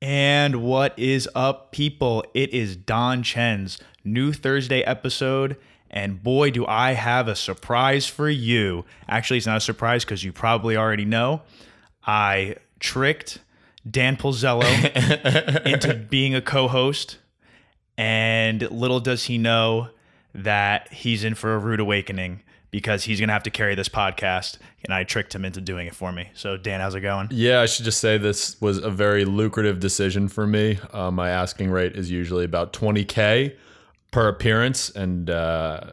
And what is up, people? It is Don Chen's new Thursday episode. And boy, do I have a surprise for you. Actually, it's not a surprise because you probably already know. I tricked Dan Pulzello into being a co host. And little does he know that he's in for a rude awakening because he's going to have to carry this podcast. And I tricked him into doing it for me. So, Dan, how's it going? Yeah, I should just say this was a very lucrative decision for me. Uh, my asking rate is usually about 20K per appearance, and uh,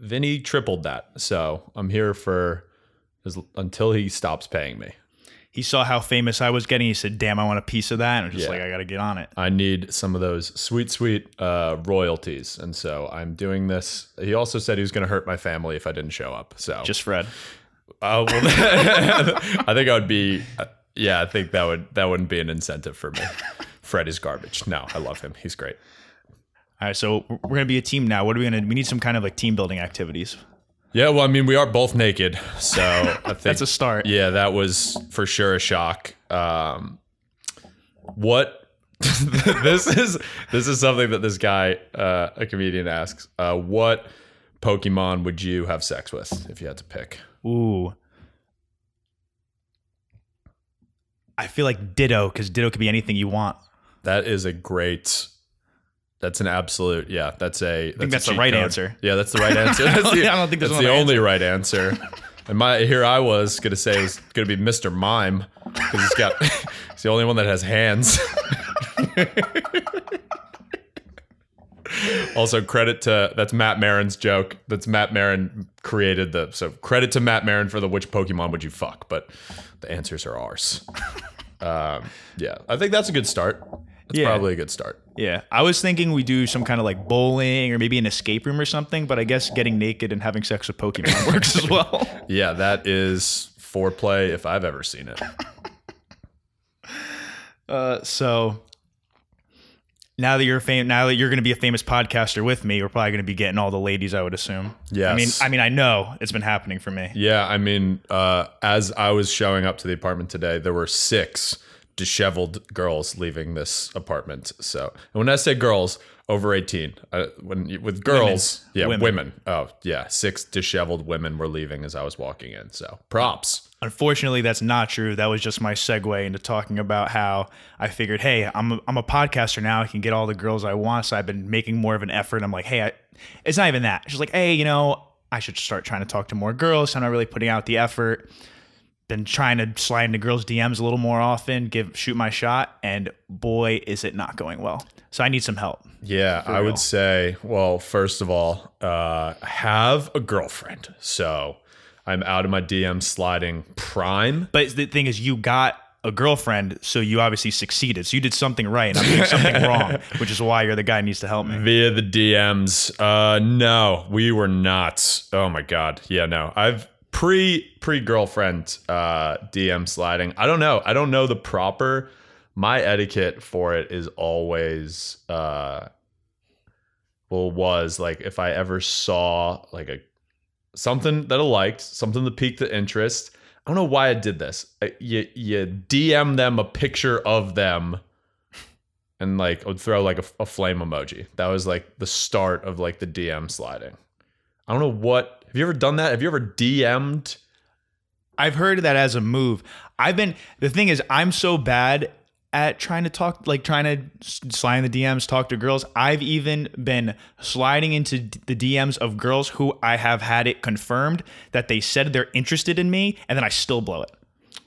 Vinny tripled that. So I'm here for as, until he stops paying me. He saw how famous I was getting. He said, Damn, I want a piece of that. And I'm just Yeah. like, I got to get on it. I need some of those sweet, sweet uh, royalties, and so I'm doing this. He also said he was going to hurt my family if I didn't show up. So Just Fred. Oh, well, I think I would be. uh, Yeah, I think that would that wouldn't be an incentive for me. Fred is garbage. No, I love him. He's great. All right. So we're going to be a team now. What are we going to, we need some kind of like team building activities. Yeah, well, I mean, we are both naked, so I think That's a start. Yeah, that was for sure a shock. Um, what this is this is something that this guy, uh, a comedian, asks. Uh, what Pokemon would you have sex with if you had to pick? Ooh. I feel like Ditto because Ditto could be anything you want. That is a great. That's an absolute. Yeah, that's a. That's think a that's the right code. answer. Yeah, that's the right answer. That's the, I don't think there's that's the only right answer. And my here I was gonna say it was gonna be Mr. Mime because he's got he's the only one that has hands. also, credit to that's Matt Marin's joke. That's Matt Marin created the so credit to Matt Marin for the which Pokemon would you fuck, but the answers are ours. Um, yeah, I think that's a good start. That's Yeah. probably a good start. Yeah. I was thinking we do some kind of like bowling or maybe an escape room or something, but I guess getting naked and having sex with Pokemon works as well. Yeah, that is foreplay if I've ever seen it. Uh, so now that you're fam- now that you're going to be a famous podcaster with me, we're probably going to be getting all the ladies. I would assume. Yeah. I mean, I mean, I know it's been happening for me. Yeah, I mean, uh, as I was showing up to the apartment today, there were six disheveled girls leaving this apartment. So, and when I say girls, over eighteen, uh, when you, with girls, yeah, Women. women. Oh, yeah, six disheveled women were leaving as I was walking in. So, props. Unfortunately, that's not true. That was just my segue into talking about how I figured, hey, I'm a, I'm a podcaster now. I can get all the girls I want. So I've been making more of an effort. I'm like, hey, I, it's not even that. She's like, hey, you know, I should start trying to talk to more girls. So I'm not really putting out the effort. Been trying to slide into girls' DMs a little more often, give shoot my shot, and boy, is it not going well. So I need some help. Yeah, I real. would say, well, first of all, uh, have a girlfriend. So, I'm out of my DM sliding prime. But the thing is, you got a girlfriend, so you obviously succeeded. So you did something right, and I'm doing something wrong, which is why you're the guy who needs to help me. via the DMs. Uh no, we were not. Oh my god. Yeah, no. I've pre pre girlfriend uh DM sliding. I don't know. I don't know the proper my etiquette for it is always uh well was like if I ever saw like a something that I liked, something that piqued the interest. I don't know why I did this. Uh, You you DM them a picture of them and like I would throw like a, a flame emoji. That was like the start of like the DM sliding. I don't know what. Have you ever done that? Have you ever DM'd? I've heard that as a move. I've been the thing is I'm so bad at trying to talk like trying to slide in the DMs, talk to girls. I've even been sliding into the DMs of girls who I have had it confirmed that they said they're interested in me, and then I still blow it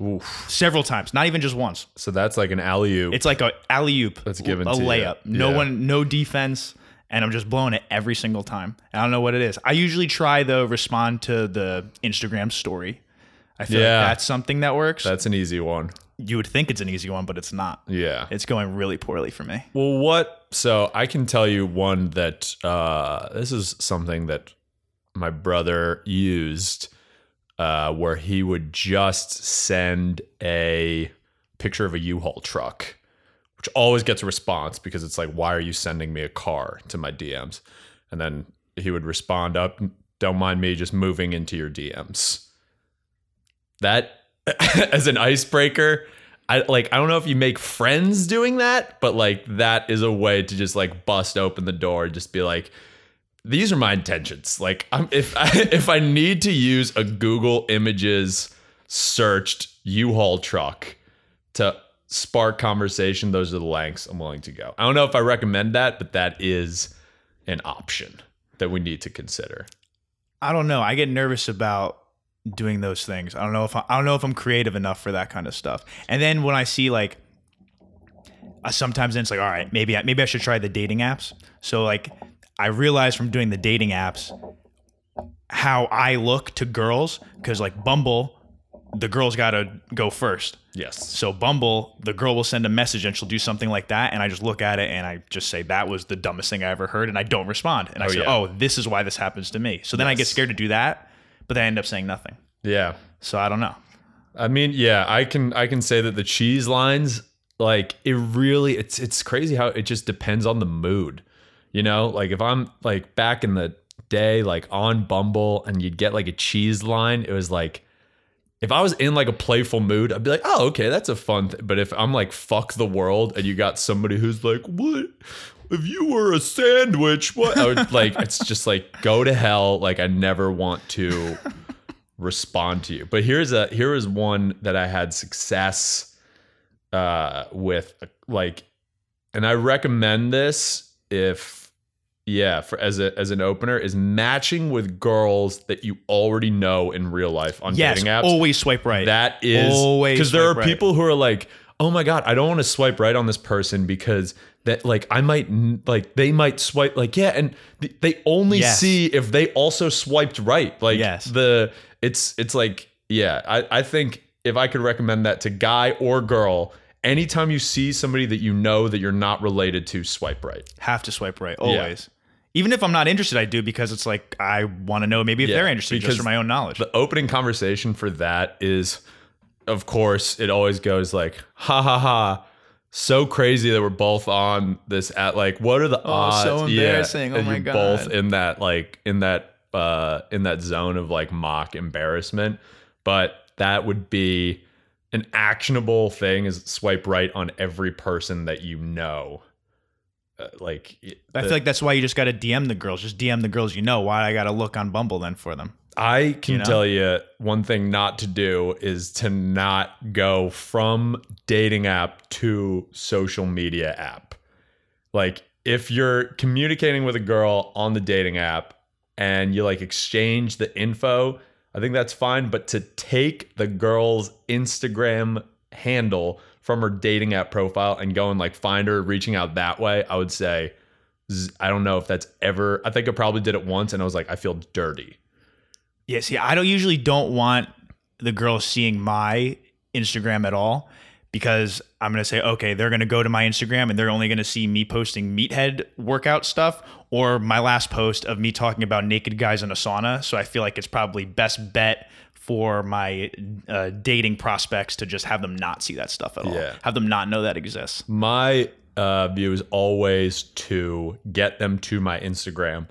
Oof. several times. Not even just once. So that's like an alley oop. It's like a alley oop. That's given a to you. layup. No Yeah. one, no defense, and I'm just blowing it every single time. I don't know what it is. I usually try though respond to the Instagram story. I feel Yeah. like that's something that works. That's an easy one. you would think it's an easy one, but it's not. Yeah. It's going really poorly for me. Well, what? So I can tell you one that uh, this is something that my brother used, uh, where he would just send a picture of a U-Haul truck, always gets a response because it's like, "Why are you sending me a car to my DMs?" And then he would respond up, "Don't mind me just moving into your DMs." That as an icebreaker, I like I don't know if you make friends doing that, but like that is a way to just like bust open the door and just be like these are my intentions. Like I'm if I if I need to use a Google Images searched U-Haul truck to spark conversation, those are the lengths I'm willing to go. I don't know if I recommend that, but that is an option that we need to consider. I don't know. I get nervous about doing those things. I don't know if I, I don't know if I'm creative enough for that kind of stuff. And then when I see like uh, sometimes it's like, all right, maybe I, maybe I should try the dating apps. So like I realized from doing the dating apps how I look to girls because like Bumble, the girls got to go first. Yes. So Bumble, the girl will send a message and she'll do something like that, and I just look at it and I just say that was the dumbest thing I ever heard, and I don't respond. And I Oh, say, yeah. oh, this is why this happens to me. So then I get scared to do that, but then I end up saying nothing. Yeah. So I don't know. I mean, yeah, I can I can say that the cheese lines like it really it's it's crazy how it just depends on the mood. You know, like if I'm like back in the day like on Bumble and you'd get like a cheese line, it was like if I was in like a playful mood, I'd be like, "Oh, okay, that's a fun thing." But if I'm like fuck the world and you got somebody who's like, "What if you were a sandwich?" What? I would like it's just like go to hell. Like I never want to respond to you. But here's a here is one that I had success uh with like and I recommend this if yeah, for as a as an opener is matching with girls that you already know in real life on Yes, dating apps. always swipe right. That is Always because there are right. people who are like, "Oh my god, I don't want to swipe right on this person because that like I might like they might swipe like yeah, and th- they only Yes. see if they also swiped right. Like Yes. the it's it's like yeah, I I think if I could recommend that to guy or girl, anytime you see somebody that you know that you're not related to, swipe right. Have to swipe right always. Even if I'm not interested, I do because it's like I want to know maybe if Yeah, they're interested just for my own knowledge. The opening conversation for that is, of course, it always goes like, ha ha ha. So crazy that we're both on this at like what are the Oh, odds? so embarrassing. Oh and my you're both in that like in that uh in that zone of like mock embarrassment. But that would be an actionable thing is swipe right on every person that you know. Uh, like I feel like that's why you just got to DM the girls. Just DM the girls you know. Why I got to look on Bumble then for them? I can You know? tell you one thing not to do is to not go from dating app to social media app. Like if you're communicating with a girl on the dating app and you like exchange the info, I think that's fine, but to take the girl's Instagram handle from her dating app profile and go and like find her reaching out that way, I would say I don't know if that's ever I think I probably did it once and I was like I feel dirty. Yeah, see, I don't usually don't want the girls seeing my Instagram at all because I'm gonna say, okay, they're gonna go to my Instagram and they're only gonna see me posting meathead workout stuff or my last post of me talking about naked guys in a sauna. So I feel like it's probably best bet for my uh, dating prospects to just have them not see that stuff at all. Yeah. Have them not know that exists. My uh, view is always to get them to my Instagram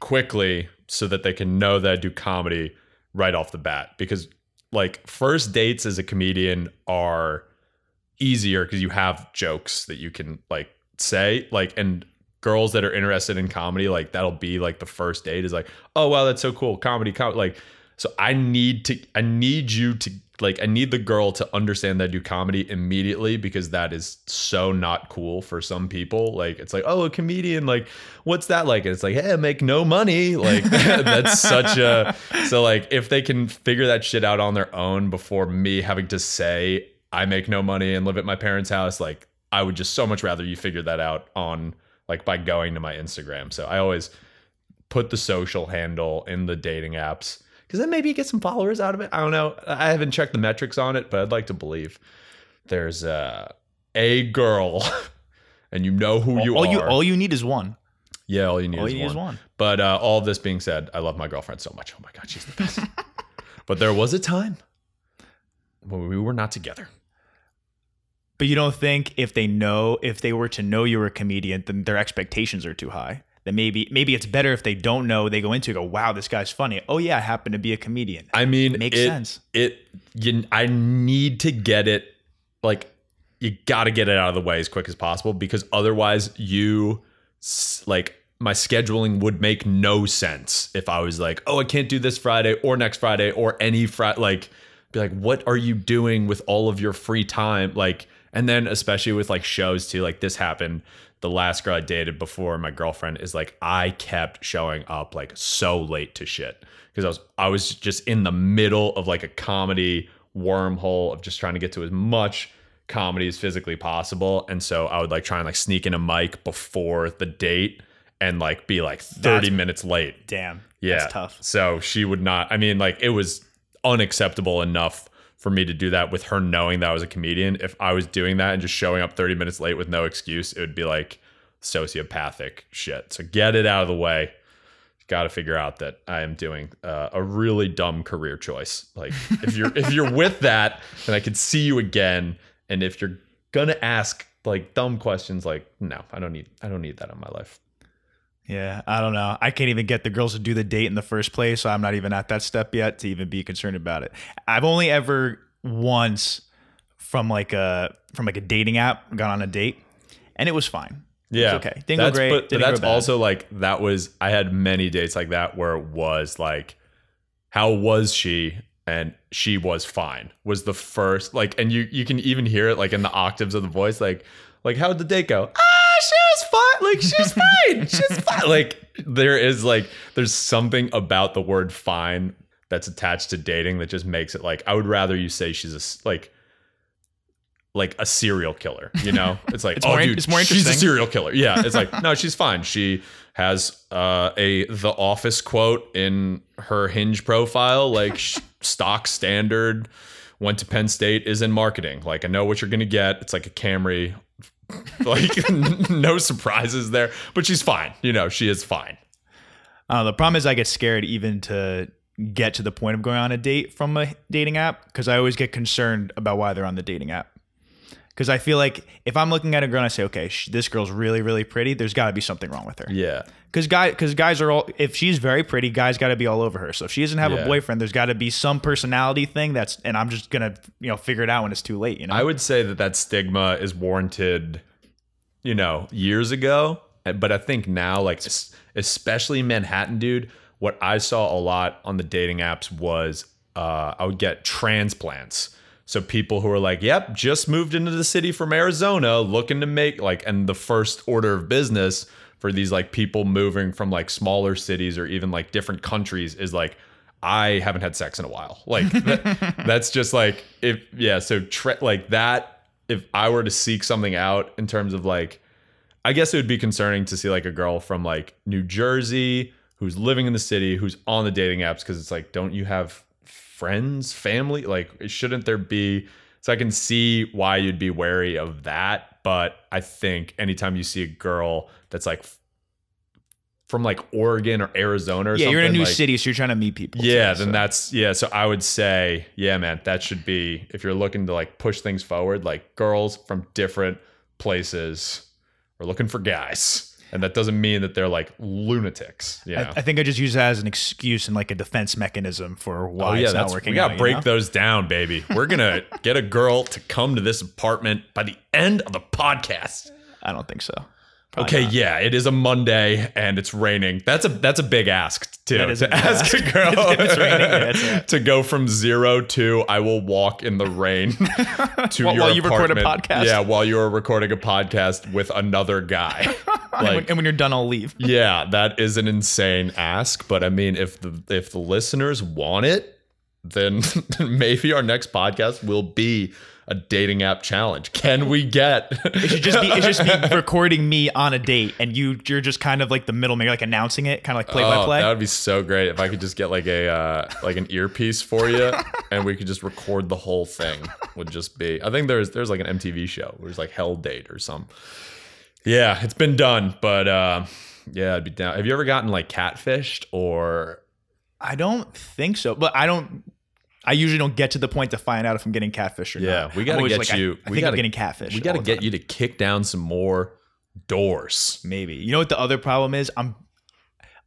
quickly so that they can know that I do comedy right off the bat. Because, like, first dates as a comedian are easier because you have jokes that you can, like, say. Like, and girls that are interested in comedy, like, that'll be like the first date is like, oh, wow, that's so cool. Comedy, comedy. Like, so I need to, I need you to, like, I need the girl to understand that I do comedy immediately because that is so not cool for some people. Like, it's like, oh, a comedian, like, what's that like? And it's like, hey, I make no money. Like, that's such a, so, like, if they can figure that shit out on their own before me having to say, I make no money and live at my parents' house, like, I would just so much rather you figure that out on, like, by going to my Instagram. So I always, put the social handle in the dating apps because then maybe you get some followers out of it. I don't know. I haven't checked the metrics on it, but I'd like to believe there's uh, a girl and you know who you all are. you all you need is one. yeah, all you need, All is, you need one. is one. But uh, all this being said, I love my girlfriend so much. Oh my God, she's the best. but there was a time when we were not together. But you don't think if they know if they were to know you're a comedian, then their expectations are too high. Then maybe maybe it's better if they don't know. They go into it, go, wow, this guy's funny. Oh yeah, I happen to be a comedian. I mean, it Makes it, sense. It, you, I need to get it like you got to get it out of the way as quick as possible because otherwise you like my scheduling would make no sense if I was like, oh, I can't do this Friday or next Friday or any Friday. Like, be like, what are you doing with all of your free time? Like, and then especially with like shows too, like this happened. The last girl I dated before my girlfriend is like, I kept showing up like so late to shit because I was I was just in the middle of like a comedy wormhole of just trying to get to as much comedy as physically possible. And so I would like try and like sneak in a mic before the date and like be like 30 That's- minutes late. Damn. Yeah. That's tough. So she would not, I mean, like it was unacceptable enough for me to do that with her knowing that I was a comedian. If I was doing that and just showing up 30 minutes late with no excuse, it would be like sociopathic shit. So get it out of the way. Got to figure out that I am doing uh, a really dumb career choice. Like if you're if you're with that, then I could see you again. And if you're gonna ask like dumb questions, like no, I don't need I don't need that in my life. Yeah, I don't know. I can't even get the girls to do the date in the first place, so I'm not even at that step yet to even be concerned about it. I've only ever once from like a from like a dating app gone on a date, and it was fine. Yeah. okay. Didn't go that's, great, But, but that's also like that was I had many dates like that where it was like, how was she? And she was fine. Was the first like, and you you can even hear it like in the octaves of the voice, like like how'd the date go? Ah, she was fine. Like she's fine. she's fine. Like there is like there's something about the word fine that's attached to dating that just makes it like I would rather you say she's a like like a serial killer, you know? It's like, It's oh, more dude, it's more she's a serial killer. Yeah, it's like, no, she's fine. She has uh, a The Office quote in her Hinge profile, like stock standard. Went to Penn State, is in marketing. Like, I know what you're gonna get. It's like a Camry. like, no surprises there, but she's fine. You know, she is fine. Uh, the problem is I get scared even to get to the point of going on a date from a dating app because I always get concerned about why they're on the dating app. Because I feel like if I'm looking at a girl and I say, okay, sh- this girl's really, really pretty, there's got to be something wrong with her. Yeah. Because guy, because guys are all. If she's very pretty, guys got to be all over her. So if she doesn't have Yeah. a boyfriend, there's got to be some personality thing that's. And I'm just gonna, you know, figure it out when it's too late. You know. I would say that that stigma is warranted, you know, years ago. But I think now, like, es- especially Manhattan, dude, what I saw a lot on the dating apps was uh, I would get transplants. So people who are like, yep, just moved into the city from Arizona looking to make like, and the first order of business for these like people moving from like smaller cities or even like different countries is like, I haven't had sex in a while. Like that, that's just like if yeah. So tre- like that. If I were to seek something out in terms of like, I guess it would be concerning to see like a girl from like New Jersey who's living in the city who's on the dating apps because it's like, don't you have friends, family? Like, shouldn't there be? So I can see why you'd be wary of that. But I think anytime you see a girl that's like from like Oregon or Arizona or yeah, something, you're in a new like, city, so you're trying to meet people. yeah, too, then so. that's yeah. So I would say, yeah, man, that should be if you're looking to like push things forward, like girls from different places are looking for guys. And that doesn't mean that they're like lunatics. You know? I, I think I just use that as an excuse and like a defense mechanism for oh, why oh yeah, it's not working. we gotta out, you break know? those down, baby. We're gonna get a girl to come to this apartment by the end of the podcast. I don't think so. Okay, not. yeah, it is a Monday and it's raining. That's a that's a big ask too. To a big ask a girl raining, yeah, to go from zero to I will walk in the rain to While- your while you record a apartment. podcast. Yeah, while you are recording a podcast with another guy. And when, like and when you're done, I'll leave. yeah, that is an insane ask, but I mean if the if the listeners want it, then maybe our next podcast will be a dating app challenge. Can we get It should just be it should just be recording me on a date, and you you're just kind of like the middleman, like announcing it, kind of like play by Oh, play. That would be so great if I could just get like a uh, like an earpiece for you, and we could just record the whole thing. Would just be. I think there's there's like an MTV show where it's like Hell Date or some. Yeah, it's been done, but uh, yeah, I'd be down. Have you ever gotten like catfished or? I don't think so, but I don't. I usually don't get to the point to find out if I'm getting catfish or Yeah, not. Yeah, we gotta get like, you- I, we think gotta- I'm getting catfish. We got to get time. you to kick down some more doors. Maybe. You know what the other problem is? I'm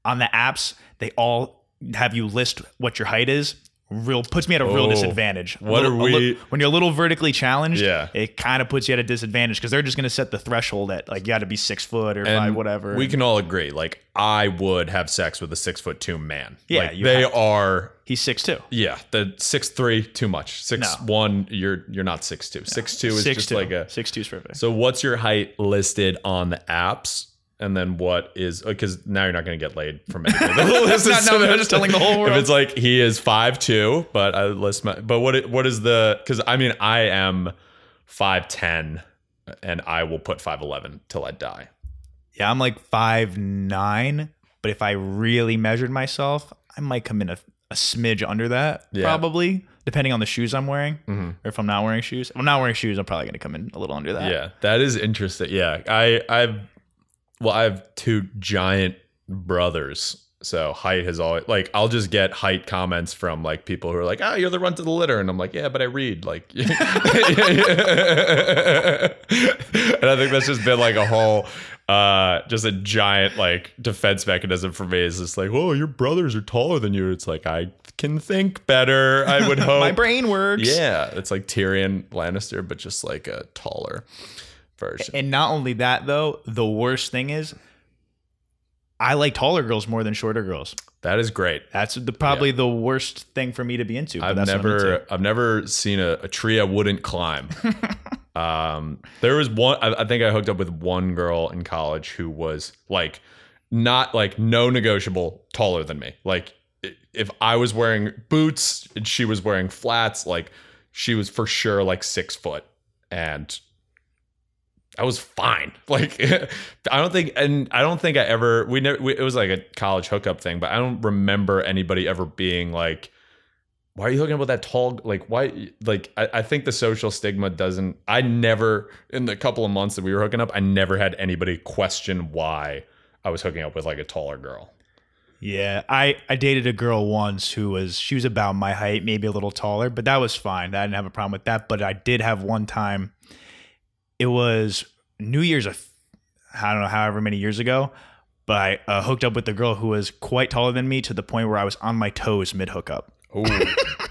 on the apps, they all have you list what your height is real puts me at a real Oh, disadvantage. A what little- are a li- we- when you're a little vertically challenged? Yeah. it kind of puts you at a disadvantage because they're just going to set the threshold at like you got to be six foot or five, whatever. We can all agree. Like I would have sex with a six foot two man. Yeah, like, they are. He's six two. Yeah, the six three too much. Six No. one. You're you're not six two. Six two is Six just two. like a. six two's perfect. So what's your height listed on the apps? And then what is because now you're not going to get laid from anybody. This is- No, no, I'm just telling the whole world. If it's like he is five two, but I list my but what what is the because I mean I am five ten and I will put five eleven till I die. yeah, I'm like five nine, but if I really measured myself, I might come in a, a smidge under that, Yeah. probably depending on the shoes I'm wearing, Mhm. or if I'm not wearing shoes. If I'm not wearing shoes, I'm probably going to come in a little under that. Yeah, that is interesting. Yeah, I I've well I have two giant brothers. So height has always like I'll just get height comments from like people who are like, "Ah, you're the run to the litter," and I'm like, "Yeah, but I read." Like, and I think that's just been like a whole, uh, just a giant like defense mechanism for me. Is just like, "Oh, your brothers are taller than you." It's like I can think better. I would hope. My brain works. Yeah, it's like Tyrion Lannister, but just like a taller version. And not only that, though, the worst thing is, I like taller girls more than shorter girls. That is great. That's the, probably the worst thing for me to be into. But I've never, into. I've never seen a, a tree I wouldn't climb. um, there was one. I, I think I hooked up with one girl in college who was like, not like no negotiable taller than me. Like if I was wearing boots and she was wearing flats, like she was for sure like six foot, and I was fine. Like I don't think, and I don't think I ever. We never. We, it was like a college hookup thing, but I don't remember anybody ever being like, "Why are you hooking up with that tall?" Like why? Like I, I think the social stigma doesn't. I never in the couple of months that we were hooking up, I never had anybody question why I was hooking up with like a taller girl. Yeah, I I dated a girl once who was she was about my height, maybe a little taller, but that was fine. I didn't have a problem with that. But I did have one time. It was New Year's, a f- I don't know, however many years ago. But I uh, hooked up with a girl who was quite taller than me to the point where I was on my toes mid hookup. Ooh,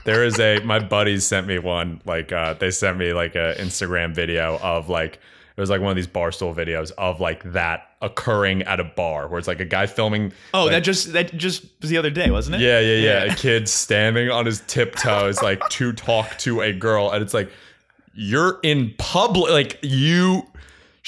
there is a my buddies sent me one like uh they sent me like a Instagram video of like it was like one of these barstool videos of like that occurring at a bar where it's like a guy filming Oh, like, that just that just was the other day, wasn't it? yeah, yeah, yeah. A kid standing on his tiptoes, like to talk to a girl, and it's like you're in public, like you.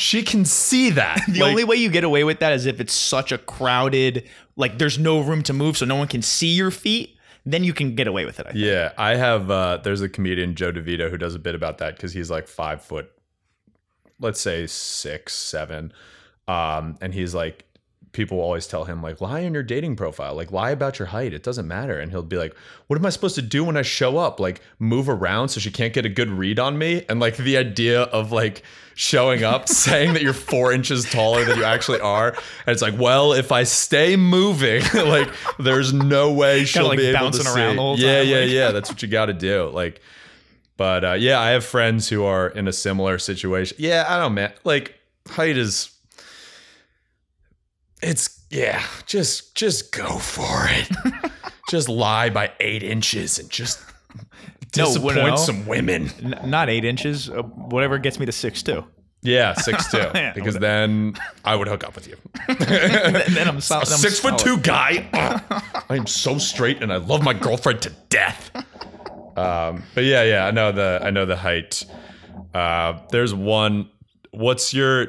She can see that. The Like, only way you get away with that is if it's such a crowded, like there's no room to move, so no one can see your feet. Then you can get away with it. I think. Yeah, I have. uh There's a comedian Joe DeVito who does a bit about that because he's like five foot, let's say six, seven, um, and he's like, people always tell him like, lie on your dating profile, like lie about your height. It doesn't matter, and he'll be like, what am I supposed to do when I show up? Like move around so she can't get a good read on me, and like the idea of like showing up saying that you're four inches taller than you actually are, and it's like, well, if I stay moving, like there's no way she'll like, be able to bouncing see. around the whole yeah, time, yeah, like- yeah. That's what you got to do. Like, but uh, yeah, I have friends who are in a similar situation. Yeah, I don't man. Like height is, it's yeah. Just just go for it. just lie by eight inches and just disappoint no. some women. N- not eight inches, uh, whatever gets me to six two. Yeah, six two. Yeah, because then I would hook up with you. and then I'm, so, a six foot two guy. I am so straight, and I love my girlfriend to death. Um, but yeah, yeah, I know the I know the height. Uh, there's one. What's your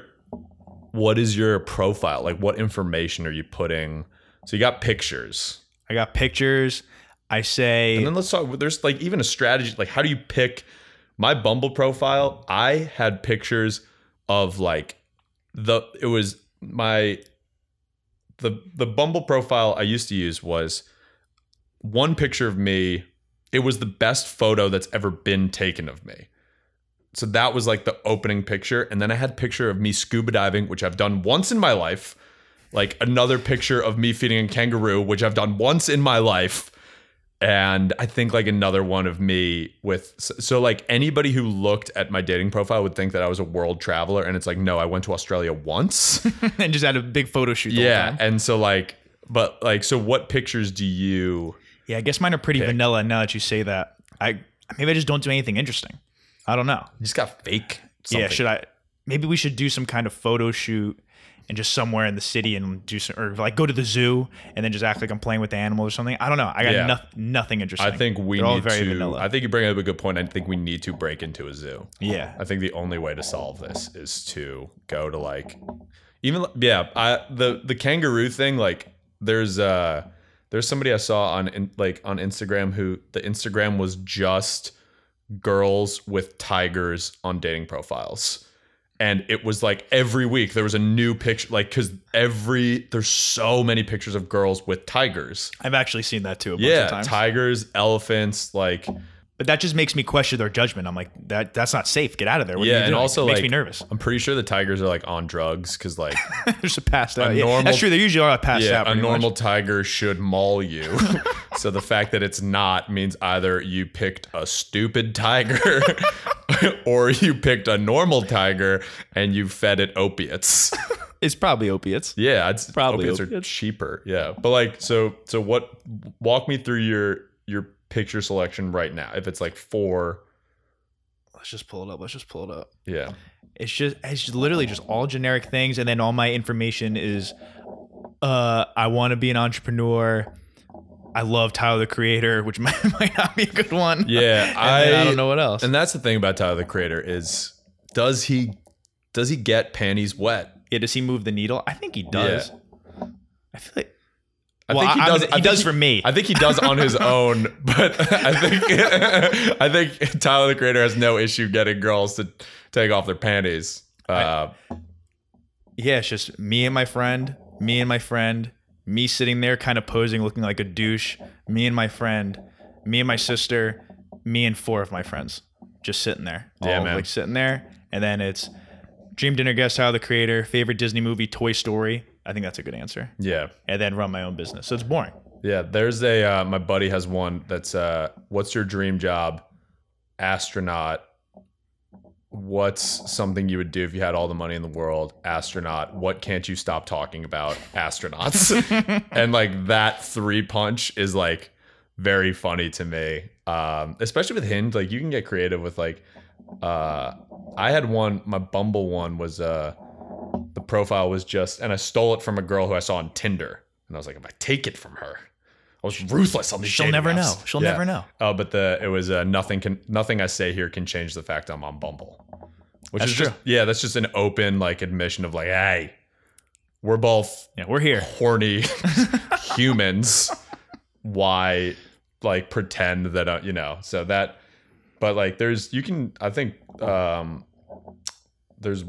what is your profile? Like, what information are you putting? So you got pictures, I got pictures. I say and then let's talk. There's like even a strategy. Like, how do you pick? My Bumble profile. I had pictures of like the. It was my the the Bumble profile I used to use was one picture of me. It was the best photo that's ever been taken of me. So that was like the opening picture, and then I had a picture of me scuba diving, which I've done once in my life. Like another picture of me feeding a kangaroo, which I've done once in my life. And I think like another one of me with so, so like anybody who looked at my dating profile would think that I was a world traveler, and it's like no, I went to Australia once. and just had a big photo shoot. The yeah and so like but like so what pictures do you Yeah, I guess mine are pretty Pick. vanilla now that you say that. I maybe I just don't do anything interesting. I don't know. Just got fake. Something. Yeah, should I? Maybe we should do some kind of photo shoot and just somewhere in the city and do some, or like go to the zoo and then just act like I'm playing with the animals or something. I don't know. I got Yeah. noth- nothing interesting. I think we They're all need very to. vanilla. I think you bring up a good point. I think we need to break into a zoo. yeah, I think the only way to solve this is to go to like even yeah, I the the kangaroo thing like there's uh there's somebody I saw on in, like on Instagram who the Instagram was just girls with tigers on dating profiles. And it was like every week there was a new picture like cuz every there's so many pictures of girls with tigers. I've actually seen that too a bunch Yeah, of times. tigers, elephants, like but that just makes me question their judgment. I'm like, that that's not safe. Get out of there. What yeah, you and doing? also it makes like me nervous. I'm pretty sure the tigers are like on drugs cuz like They're just passed out. Yeah, normal- that's true. They usually are passed yeah, out. a pretty much. normal tiger should maul you. so the fact that it's not means either you picked a stupid tiger or you picked a normal tiger and you fed it opiates. It's probably opiates. Yeah, it's Probably opiates, are cheaper. Yeah. But like so so what walk me through your your picture selection right now. If it's like 4 Let's just pull it up. Let's just pull it up. yeah. It's just it's just literally just all generic things, and then all my information is, uh, I want to be an entrepreneur. I love Tyler the Creator, which might, might not be a good one. Yeah, I, I- don't know what else. And that's the thing about Tyler the Creator is does he does he get panties wet? yeah, does he move the needle? I think he does. I feel like I Well, think he I- does. He think does for me. I think he does on his own, but I think I think Tyler the Creator has no issue getting girls to take off their panties. Uh, yeah, it's just me and my friend, me and my friend, me sitting there kind of posing, looking like a douche. Me and my friend, me and my sister, me and four of my friends, just sitting there. Yeah, all, man. Like sitting there, and then it's Dream Dinner Guest Tyler the Creator, favorite Disney movie, Toy Story. I think that's a good answer. yeah, And then run my own business. So it's boring. yeah. There's a uh, my buddy has one that's uh, what's your dream job? Astronaut. What's something you would do if you had all the money in the world? Astronaut. What can't you stop talking about? Astronauts. and like that three punch is like very funny to me. Um, especially with Hinge, like you can get creative with like uh I had one my Bumble one was uh the profile was just and I stole it from a girl who I saw on Tinder. And I was like, if I take it from her, I was ruthless on these. She'll never apps. know. She'll Yeah. never know. Oh, but the it was uh, nothing can nothing I say here can change the fact I'm on Bumble. Which That's is just true. yeah, that's just an open like admission of like, hey, we're both Yeah, we're here. horny humans. Why like pretend that uh, you know? So that, but like there's you can I think um there's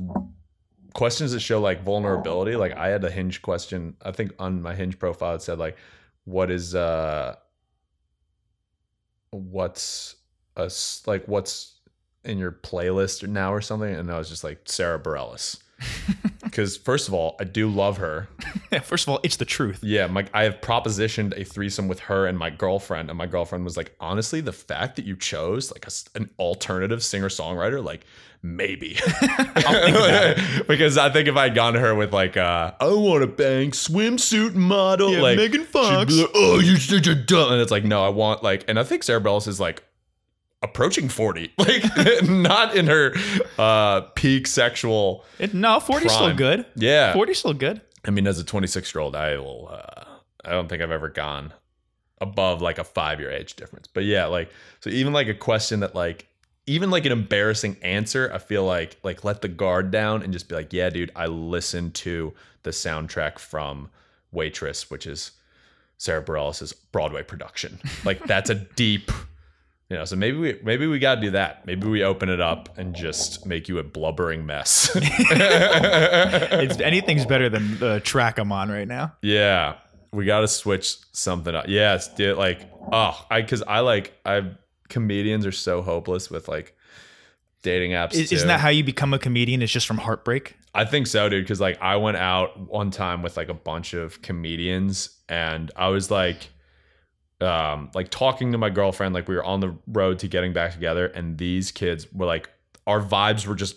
questions that show like vulnerability. Like I had a hinge question. I think on my hinge profile it said like, what is uh what's a s- like what's in your playlist now or something and i was just like sara bareilles because first of all i do love her Yeah, first of all, it's the truth. yeah my, i have propositioned a threesome with her and my girlfriend and my girlfriend was like honestly the fact that you chose like a an alternative singer songwriter like maybe because i think if i'd gone to her with like uh i want a bang swimsuit model Yeah, like Megan she'd Fox. be like, oh you're such a dumb and it's like no i want like and i think sara bareilles is like approaching 40 like not in her uh peak sexual It, no, 40's still good. yeah 40's still good. I mean, as a 26 year old, I will. Uh, I don't think I've ever gone above like a five year age difference. But yeah, like so, even like a question that like even like an embarrassing answer, I feel like like let the guard down and just be like, yeah, dude, I listened to the soundtrack from Waitress, which is Sara Bareilles' Broadway production. Like that's a deep. You know, so maybe we maybe we gotta do that. Maybe we open it up and just make you a blubbering mess. It's anything's better than the track I'm on right now. Yeah, we got to switch something up. Yeah, it's dude, like oh, I because I like I comedians are so hopeless with like dating apps. Is, isn't that how you become a comedian? It's just from heartbreak. I think so, dude. Because like I went out one time with like a bunch of comedians, and I was like, um, like talking to my girlfriend. Like we were on the road to getting back together, and these kids were like, our vibes were just.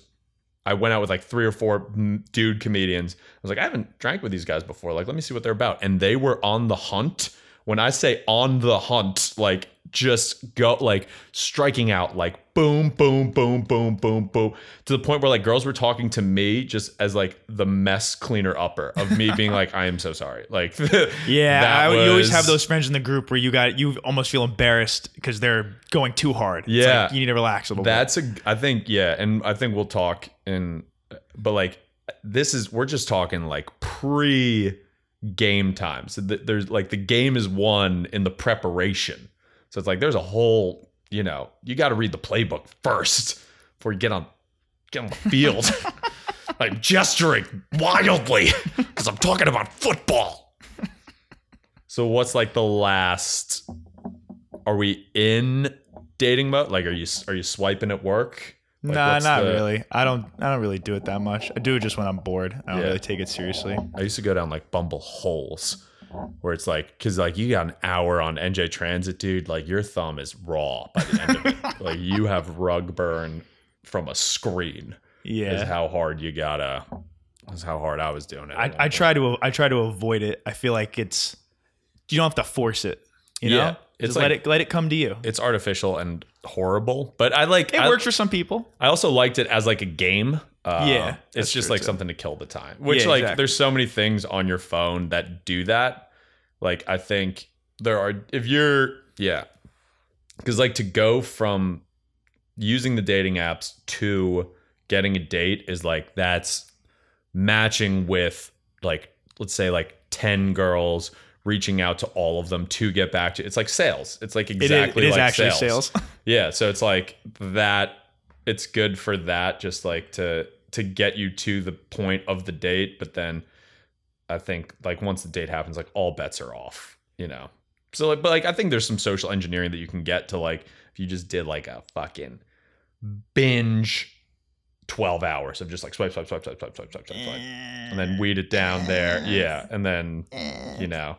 I went out with like three or four dude comedians. I was like, I haven't drank with these guys before. Like, let me see what they're about. And they were on the hunt when I say on the hunt, like just go like striking out like boom, boom, boom, boom, boom, boom to the point where like girls were talking to me just as like the mess cleaner upper of me being like, I am so sorry. Like, Yeah, I, you always have those friends in the group where you got you almost feel embarrassed because they're going too hard. Yeah. like you need to relax a little bit. That's a, I think, yeah, and I think we'll talk in, but like, this is we're just talking like pre game time. So th- there's like the game is won in the preparation. So it's like there's a whole, you know, you got to read the playbook first before you get on get on the field. I'm gesturing wildly because I'm talking about football. So what's like the last? Are we in dating mode? Like, are you are you swiping at work? Like, nah, not the- really. I don't. I don't really do it that much. I do it just when I'm bored. I don't Yeah. really take it seriously. I used to go down like Bumble holes where it's like, cause like you got an hour on NJ Transit, dude. Like your thumb is raw by the end of it. like you have rug burn from a screen. Yeah is how hard you gotta. Is how hard I was doing it. I, I try to I try to avoid it. I feel like it's you don't have to force it. You know, Yeah, just it's let it let it come to you. It's artificial and horrible, but I like. It I, works for some people. I also liked it as like a game. Uh, Yeah, it's just like too. something to kill the time. Which Yeah, like exactly. there's so many things on your phone that do that. Like I think there are if you're yeah. Cuz like to go from using the dating apps to getting a date is like that's matching with like let's say like 10 girls reaching out to all of them to get back to it's like sales. It's like It is, exactly it is like actually sales. sales. Yeah, so it's like that it's good for that just like to to get you to the point of the date, but then I think like once the date happens like all bets are off, you know. So like but like I think there's some social engineering that you can get to like if you just did like a fucking binge 12 hours of just like swipe swipe swipe swipe swipe swipe swipe swipe, swipe and then weed it down there. Eh. Yeah, and then eh. you know.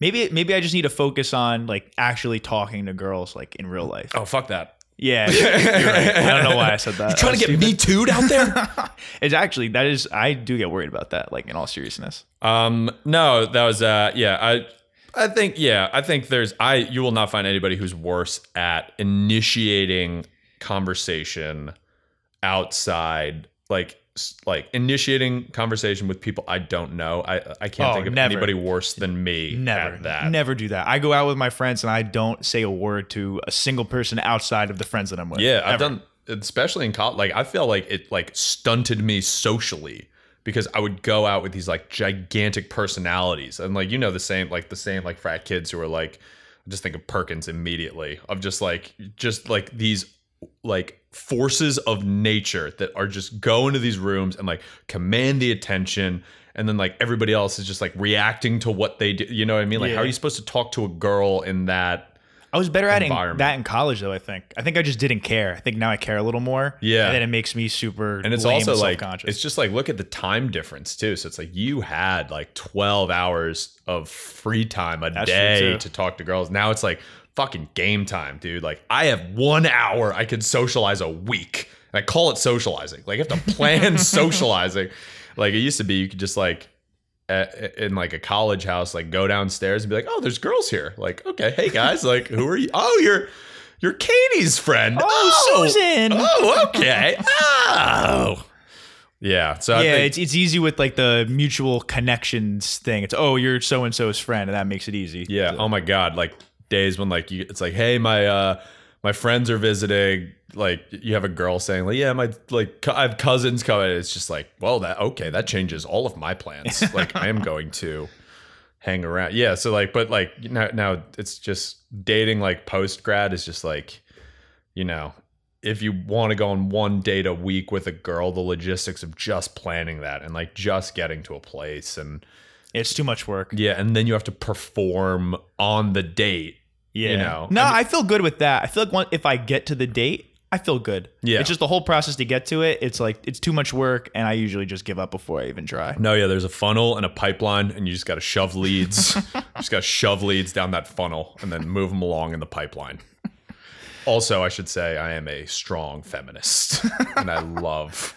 maybe maybe I just need to focus on like actually talking to girls like in real mm. life. Oh, fuck that. Yeah, you're right. I don't know why I said that. You're trying to get me too'd out there? it's actually that is I do get worried about that. Like in all seriousness. Um, no, that was uh, yeah. I, I think yeah. I think there's I. You will not find anybody who's worse at initiating conversation outside, like like initiating conversation with people I don't know. I I can't Oh, think of never. anybody worse than me Never, at that. never do that. I go out with my friends and I don't say a word to a single person outside of the friends that I'm with. Yeah, I've done especially in college. Like I feel like it like stunted me socially because I would go out with these like gigantic personalities and like you know the same like the same like frat kids who are like I just think of Perkins immediately of just like just like these like forces of nature that are just go into these rooms and like command the attention and then like everybody else is just like reacting to what they do you know what i mean like how are you supposed to talk to a girl in that I was better at in, that in college though. I think. I think I just didn't care. I think now I care a little more. Yeah. and then it makes me super. and it's also and like it's just like look at the time difference too so it's like you had like 12 hours of free time a That's day to talk to girls now it's like fucking game time dude. Like i have one hour i could socialize a week. And i call it socializing. Like you have to plan socializing. Like it used to be you could just like in like a college house like go downstairs and be like oh there's girls here. Like okay hey guys like who are you? Oh you're you're katie's friend. Oh, oh Susan! oh okay. Oh. Yeah so I yeah, think, it's it's easy with like the mutual connections thing. It's oh, you're so and so's friend, and that makes it easy. yeah So- oh my god like days when like you it's like hey my uh my friends are visiting. Like you have a girl saying like yeah my like co- i have cousins coming. It's just like well that okay that changes all of my plans. Like i am going to hang around. Yeah so like but like now now it's just dating like post grad is just like you know if you want to go on one date a week with a girl the logistics of just planning that and like just getting to a place and it's too much work. yeah and then you have to perform on the date Yeah, know, No, I mean- I feel good with that. I feel like one, if I get to the date, I feel good. Yeah. it's just the whole process to get to it. It's like it's too much work, and I usually just give up before I even try. No, yeah, there's a funnel and a pipeline, and you just got to shove leads. you just got to shove leads down that funnel and then move them along in the pipeline. Also, I should say I am a strong feminist, and I love.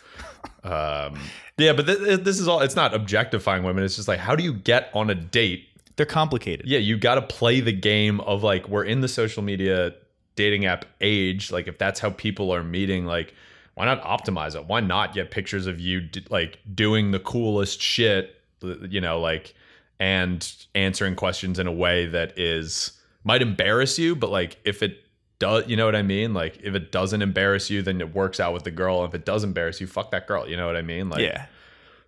Um, yeah, but th- th- this is all. It's not objectifying women. It's just like, how do you get on a date they're complicated. yeah, you got to play the game of like we're in the social media dating app age. Like if that's how people are meeting, like why not optimize it? Why not get pictures of you d- like doing the coolest shit, you know, like and answering questions in a way that is might embarrass you, but like if it does, you know what I mean? Like if it doesn't embarrass you, then it works out with the girl. If it does embarrass you, fuck that girl. You know what I mean? Like yeah.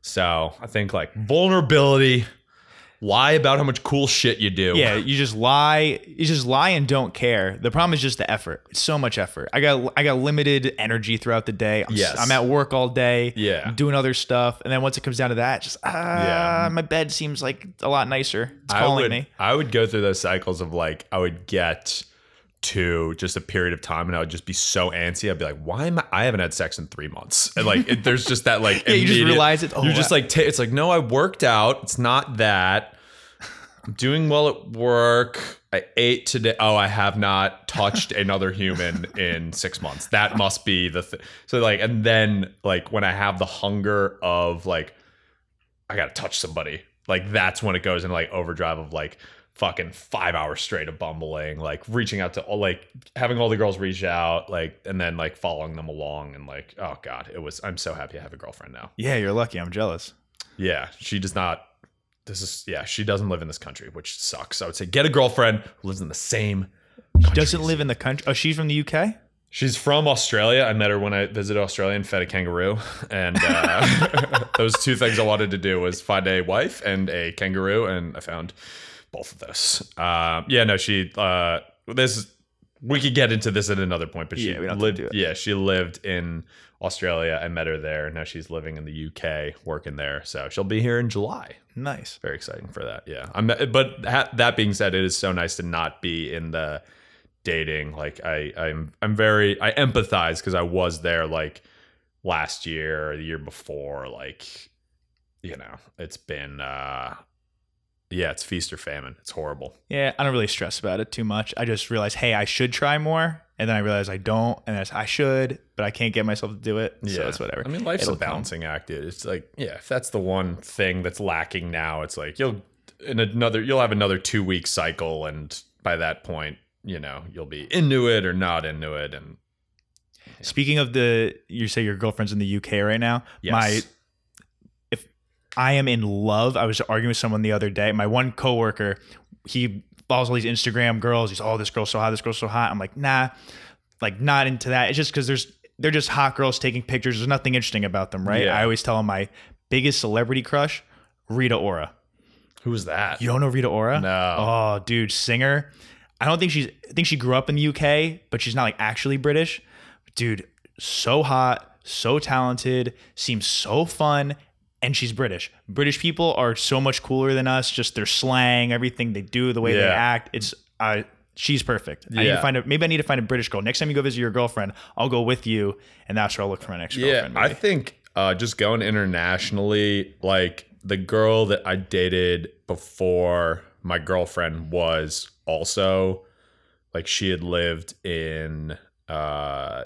So I think like vulnerability, lie about how much cool shit you do. Yeah, you just lie. You just lie and don't care. The problem is just the effort. It's so much effort. I got I got limited energy throughout the day. I'm, Yes. I'm at work all day. Yeah. I'm doing other stuff, and then once it comes down to that, just ah, Yeah. my bed seems like a lot nicer. It's I would, me. I would go through those cycles of like I would get to just a period of time and I would just be so antsy. I'd be like, why am I? I haven't had sex in three months. And like, it, there's just that like, Yeah, you just realize it. Oh, you're just like, ta it's like, no, I worked out. It's not that. I'm doing well at work. I ate today. Oh, I have not touched another human in six months. That must be the thing. So like, and then like when I have the hunger of like, I gotta touch somebody. Like that's when it goes into like overdrive of like fucking five hours straight of bumbling, like reaching out to all like having all the girls reach out, like and then like following them along and like oh god, it was I'm so happy I have a girlfriend now. Yeah, you're lucky. I'm jealous. Yeah, she does not this is yeah, she doesn't live in this country, which sucks. I would say get a girlfriend who lives in the same She doesn't live in the country. Oh, she's from the UK. She's from Australia. I met her when I visited Australia and fed a kangaroo. And uh, those two things I wanted to do was find a wife and a kangaroo, and I found both of those. Uh, yeah, no, she. Uh, this we could get into this at another point, but she Yeah, we don't have to lived. do it. Yeah, she lived in Australia. I met her there. Now she's living in the UK, working there. So she'll be here in July. Nice. Very exciting for that. Yeah, I'm. But ha- that being said, it is so nice to not be in the dating. Like I, I'm, I'm very, I empathize because I was there like last year or the year before. Like, you know, it's been, uh yeah, it's feast or famine. It's horrible. Yeah, I don't really stress about it too much. I just realize, hey, I should try more, and then I realize I don't, and then I should, but I can't get myself to do it. So it's whatever. I mean, life's It'll a come. balancing act, dude. It's like, yeah, if that's the one thing that's lacking now, it's like you'll in another, you'll have another two week cycle, and by that point, you know, you'll be into it or not into it, and Speaking of the, you say your girlfriend's in the UK right now. Yes. My, I am in love, I was arguing with someone the other day. My one coworker, he follows all these Instagram girls. He's, oh, this girl's so hot. This girl's so hot. I'm like, nah, like not into that. It's just because there's they're just hot girls taking pictures. There's nothing interesting about them, right? Yeah. I always tell them my biggest celebrity crush, Rita Ora. who's that? You don't know Rita Ora? No. Oh, dude, singer. I don't think she's. I think she grew up in the UK, but she's not like actually British. Dude, so hot, so talented, seems so fun, and she's British. British people are so much cooler than us. Just their slang, everything they do, the way they act. It's. Uh, she's perfect. I need to find a. Maybe I need to find a British girl. Next time you go visit your girlfriend, I'll go with you, and that's where I'll look for my next Yeah, girlfriend. I think uh, just going internationally, like the girl that I dated before my girlfriend was also like she had lived in uh,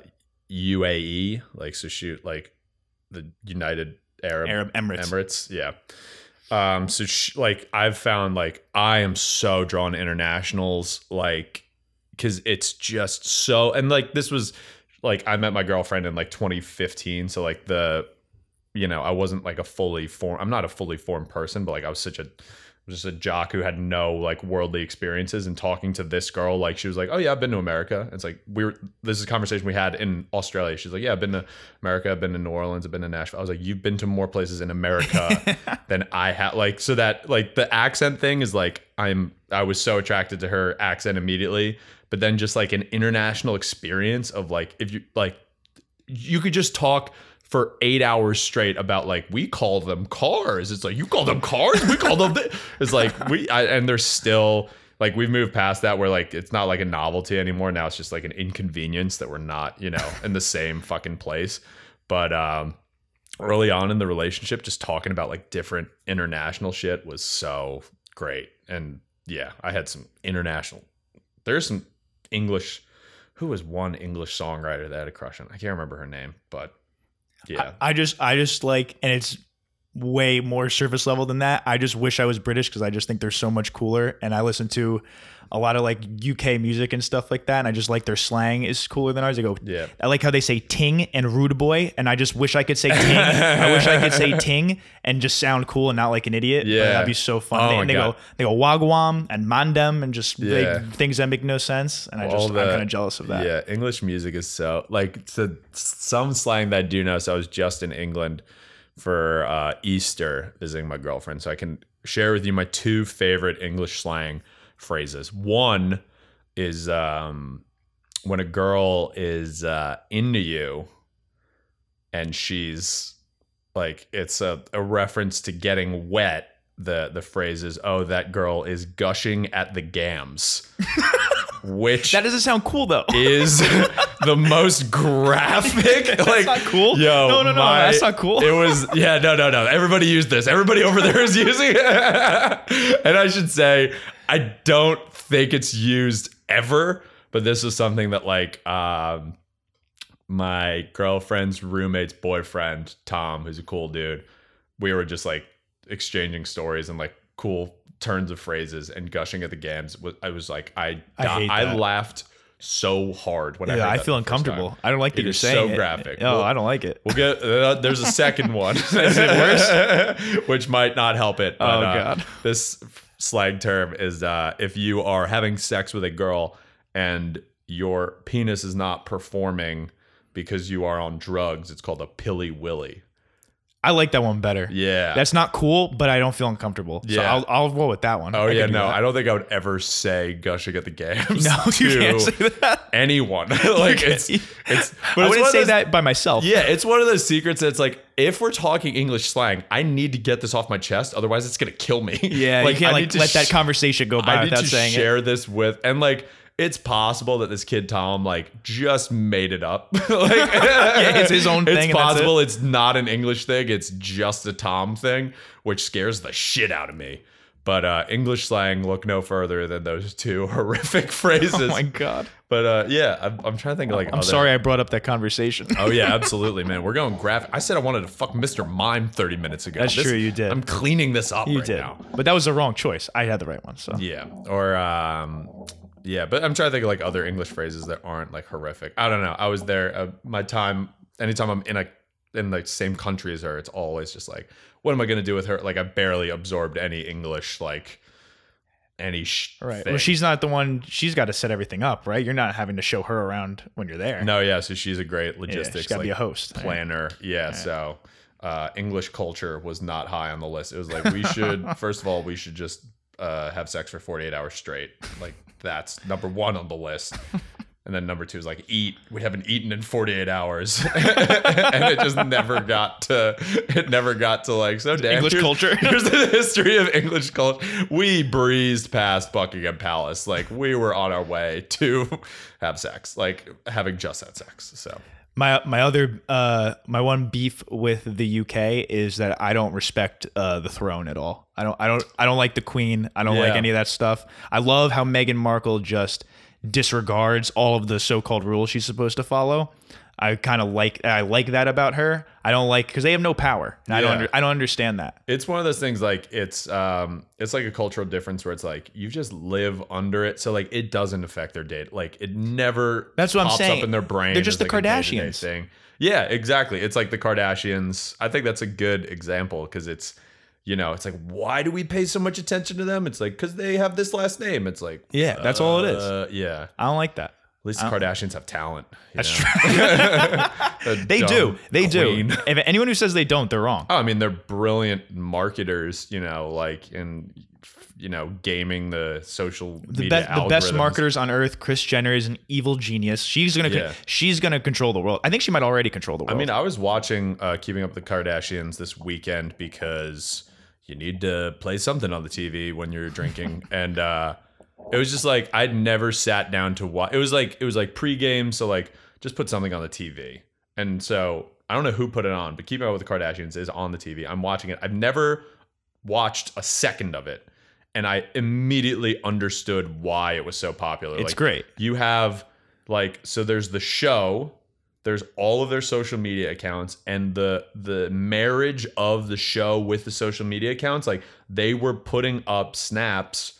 UAE, like so she like the United Arab, Arab Emirates. Emirates, yeah. Um, so she, like I've found like I am so drawn to internationals, like because it's just so and like this was like I met my girlfriend in like 2015, so like the you know I wasn't like a fully formed I'm not a fully formed person, but like I was such a just a jock who had no like worldly experiences and talking to this girl like she was like oh yeah i've been to america. It's like we were this is a conversation we had in australia. She's like yeah i've been to america i've been to new orleans i've been to nashville. I was like you've been to more places in america than i have like so that like the accent thing is like i'm i was so attracted to her accent immediately but then just like an international experience of like if you like you could just talk for eight hours straight about like we call them cars. It's like you call them cars. We call them. Thi-. It's like we I, and they're still like we've moved past that where like it's not like a novelty anymore. Now it's just like an inconvenience that we're not you know in the same fucking place. But um, early on in the relationship, just talking about like different international shit was so great. And yeah, I had some international. There's some English. Who was one English songwriter that had a crush on? I can't remember her name, but yeah. I just I just like and it's way more surface level than that. I just wish I was British because I just think they're so much cooler. And I listen to a lot of like UK music and stuff like that. And I just like their slang is cooler than ours. I go, Yeah. I like how they say ting and rude boy. And I just wish I could say ting. I wish I could say ting and just sound cool and not like an idiot. But Yeah. that'd be so fun. Oh they, and they God. go, they go wagwan and mandem and just Yeah. things that make no sense. And I just, All I'm kind of jealous of that. Yeah, English music is so like to some slang that I do know. So I was just in England for uh, Easter visiting my girlfriend, so I can share with you my two favorite English slang phrases. One is um, when a girl is uh, into you, and she's like it's a, a reference to getting wet. The the phrase is, "Oh, that girl is gushing at the gams," which That doesn't sound cool though. is the most graphic. like, not cool. Yo, No, no, no, my- that's not cool. It was, yeah, no, no, no. Everybody used this. Everybody over there is using it. and I should say, I don't think it's used ever, but this is something that, like, um, my girlfriend's roommate's boyfriend, Tom, who's a cool dude, we were just like exchanging stories and like cool turns of phrases and gushing at the games. I was like, I, I I laughed so hard when I Yeah, heard I feel time. uncomfortable. I don't like that It you're saying so it. graphic. Oh, Well- I don't like it. We'll get uh, there's a second one. is it worse? Which might not help it. But, Oh, uh, God. This slang term is uh, if you are having sex with a girl and your penis is not performing because you are on drugs, it's called a pilly willy. I like that one better. Yeah. That's not cool, but I don't feel uncomfortable. So Yeah. I'll, I'll roll with that one. Oh I yeah, no, that. I don't think I would ever say gushing at the gams. No, you can't say that. anyone. like it's it's. But I wouldn't say those- that by myself. Yeah, it's one of those secrets that's like, if we're talking English slang, I need to get this off my chest. Otherwise, it's gonna kill me. Yeah, you can't I like to let that conversation go by I need without to saying it. share this with, and like, it's possible that this kid Tom like just made it up. like, it's his own thing It's possible it's not an English thing. It's just a Tom thing, which scares the shit out of me. But uh, English slang, look no further than those two horrific phrases. Oh my god. But uh, yeah, I'm, I'm trying to think of like. I'm other- sorry I brought up that conversation. Oh yeah, absolutely, man. We're going graphic. I said I wanted to fuck Mr. Mime 30 minutes ago. That's true, you did. I'm cleaning this up you right did. now. But that was the wrong choice. I had the right one. So Yeah. Or um yeah, but I'm trying to think of like other English phrases that aren't like horrific. I don't know. I was there uh, my time anytime I'm in a in the same country as her, it's always just like what am I going to do with her? Like I barely absorbed any English like any sh- Right. thing. Well, she's not the one. She's got to set everything up, right? You're not having to show her around when you're there. No, yeah, so she's a great Yeah, logistics she's got to be a like, host. right? planner. Yeah, so uh, English culture was not high on the list. It was like we should first of all we should just uh, have sex for 48 hours straight. Like that's number one on the list. And then number two is like eat. We haven't eaten in 48 hours, and it just never got to. It never got to like so. Damn, English here's- culture. Here's the history of English culture. We breezed past Buckingham Palace, like we were on our way to have sex, like having just had sex. So My my other uh my one beef with the UK is that I don't respect uh the throne at all. I don't I don't I don't like the Queen. I don't like any of that stuff. I love how Meghan Markle just disregards all of the so-called rules she's supposed to follow. I kind of like I like that about her. I don't like because they have no power. And I don't under, I don't understand that. it's one of those things like it's um it's like a cultural difference where it's like you just live under it so like it doesn't affect their date like it never That's what I'm saying. up in their brain They're just the like, Kardashians. thing yeah exactly it's like the kardashians i think that's a good example because it's you know it's like why do we pay so much attention to them it's like because they have this last name it's like Yeah, that's all it is. uh, yeah I don't like that. At least the kardashians have talent That's know? A They do. They queen. do. If anyone who says they don't, they're wrong. Oh, I mean, they're brilliant marketers, you know, like in you know, gaming the social the media best the best marketers on earth. Kris Jenner is an evil genius. She's gonna Yeah. she's gonna control the world. I think she might already control the world. I mean, I was watching uh, Keeping Up with the Kardashians this weekend because you need to play something on the TV when you're drinking, and uh, it was just like I'd never sat down to watch. It was like it was like pregame, so like just put something on the TV, and so I don't know who put it on, but Keeping Up with the Kardashians is on the TV. I'm watching it. I've never watched a second of it, and I immediately understood why it was so popular. it's Like, great. you have like so there's the show there's all of their social media accounts and the the marriage of the show with the social media accounts like they were putting up snaps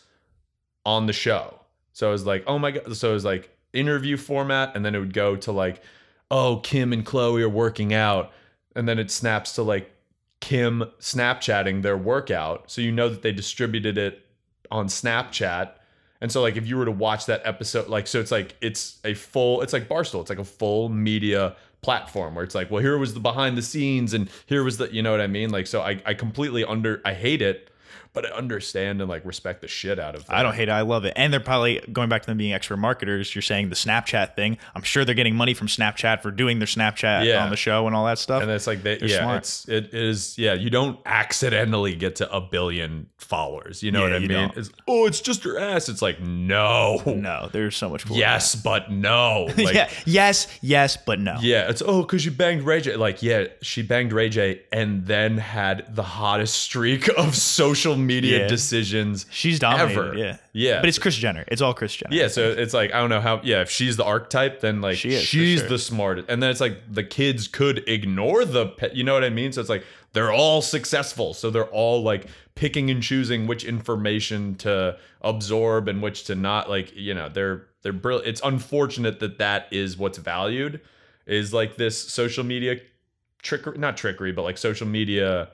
on the show so it was like oh my god so it was like interview format and then it would go to like oh kim and khloe are working out and then it snaps to like kim snapchatting their workout so you know that they distributed it on snapchat and so like if you were to watch that episode like so it's like it's a full it's like Barstool. It's like a full media platform where it's like, well, here was the behind the scenes and here was the you know what I mean? Like so I, I completely under I hate it but I understand and like respect the shit out of them. I don't hate it. I love it. And they're probably going back to them being expert marketers. You're saying the Snapchat thing. I'm sure they're getting money from Snapchat for doing their Snapchat Yeah. on the show and all that stuff. And it's like they, They're yeah, smart. it's it is yeah. You don't accidentally get to a billion followers. You know Yeah, what I mean? It's, oh, it's just your ass. It's like no, no, there's so much. cooler. yes, but no. Like, yeah. Yes. Yes, but no. Yeah, it's oh, because you banged Ray J. Like, yeah, she banged Ray J and then had the hottest streak of social media Yeah. decisions She's dominated. ever. Yeah. Yeah. But it's Kris Jenner. It's all Kris Jenner. yeah, so it's like I don't know how. Yeah, if she's the archetype, then like She is, she's sure. the smartest. And then it's like the kids could ignore the. Pe- you know what I mean? So it's like they're all successful. So they're all like picking and choosing which information to absorb and which to not. Like you know, they're they're brilliant. It's unfortunate that that is what's valued. Is like this social media trickery, not trickery, but like social media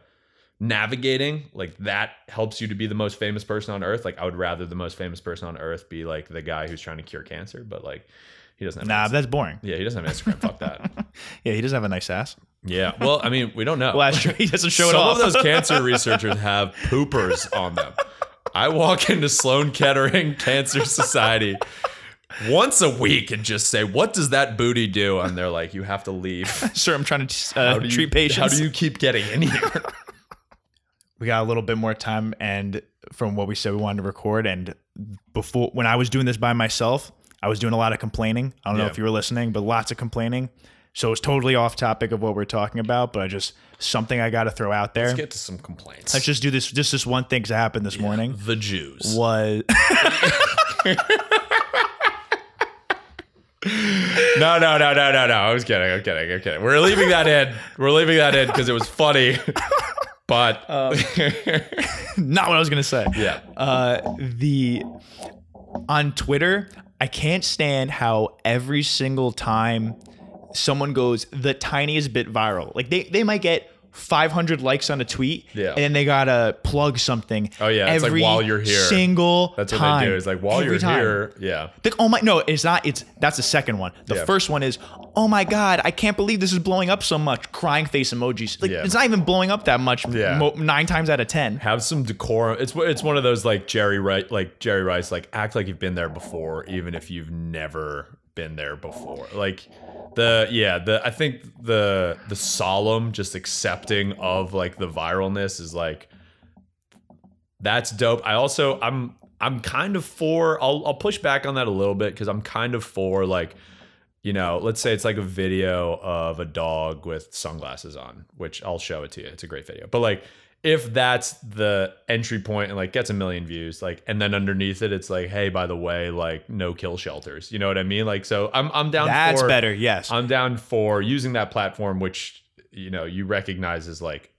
navigating like that helps you to be the most famous person on earth like i would rather the most famous person on earth be like the guy who's trying to cure cancer but like he doesn't have Nah, that's boring. yeah he doesn't have instagram fuck that Yeah, he doesn't have a nice ass. yeah well i mean we don't know Well, true. He doesn't show it some off. of those cancer researchers have poopers on them i walk into sloan kettering cancer society once a week and just say what does that booty do and they're like you have to leave Sir, I'm trying to uh, do you- treat patients. how do you keep getting in here we got a little bit more time and from what we said we wanted to record and before when i was doing this by myself i was doing a lot of complaining i don't know if you were listening but lots of complaining so it's totally off topic of what we're talking about but I just something i got to throw out there let's get to some complaints let's just do this just this one thing that happened this morning the jews was No, no, no, no, no, no. I was kidding. I'm kidding. I'm kidding. We're leaving that in. We're leaving that in because it was funny. But not what i was gonna say. Yeah, uh, the on Twitter, I can't stand how every single time someone goes the tiniest bit viral, like they they might get 500 likes on a tweet, Yeah. and then they gotta plug something. Oh, yeah, it's like every while you're here. single that's what time. they do. It's like while Every you're time. here, yeah, Like, oh my, no, it's not. It's that's the second one. The Yeah. first one is, oh my god, I can't believe this is blowing up so much. Crying face emojis. Like, Yeah. it's not even blowing up that much. Yeah. mo- nine times out of ten. have some decorum. It's it's one of those like Jerry Rice, like Jerry Rice, like act like you've been there before, even if you've never been there before. Like the yeah, the I think the the solemn just accepting of like the viralness is like that's dope. I also I'm I'm kind of for I'll I'll push back on that a little bit because I'm kind of for like you know, let's say it's like a video of a dog with sunglasses on, which I'll show it to you. It's a great video. But like if that's the entry point and like gets a million views, like and then underneath it it's like, hey, by the way, like no kill shelters. You know what I mean? Like so I'm I'm down That's for better. Yes. I'm down for using that platform which you know you recognize as like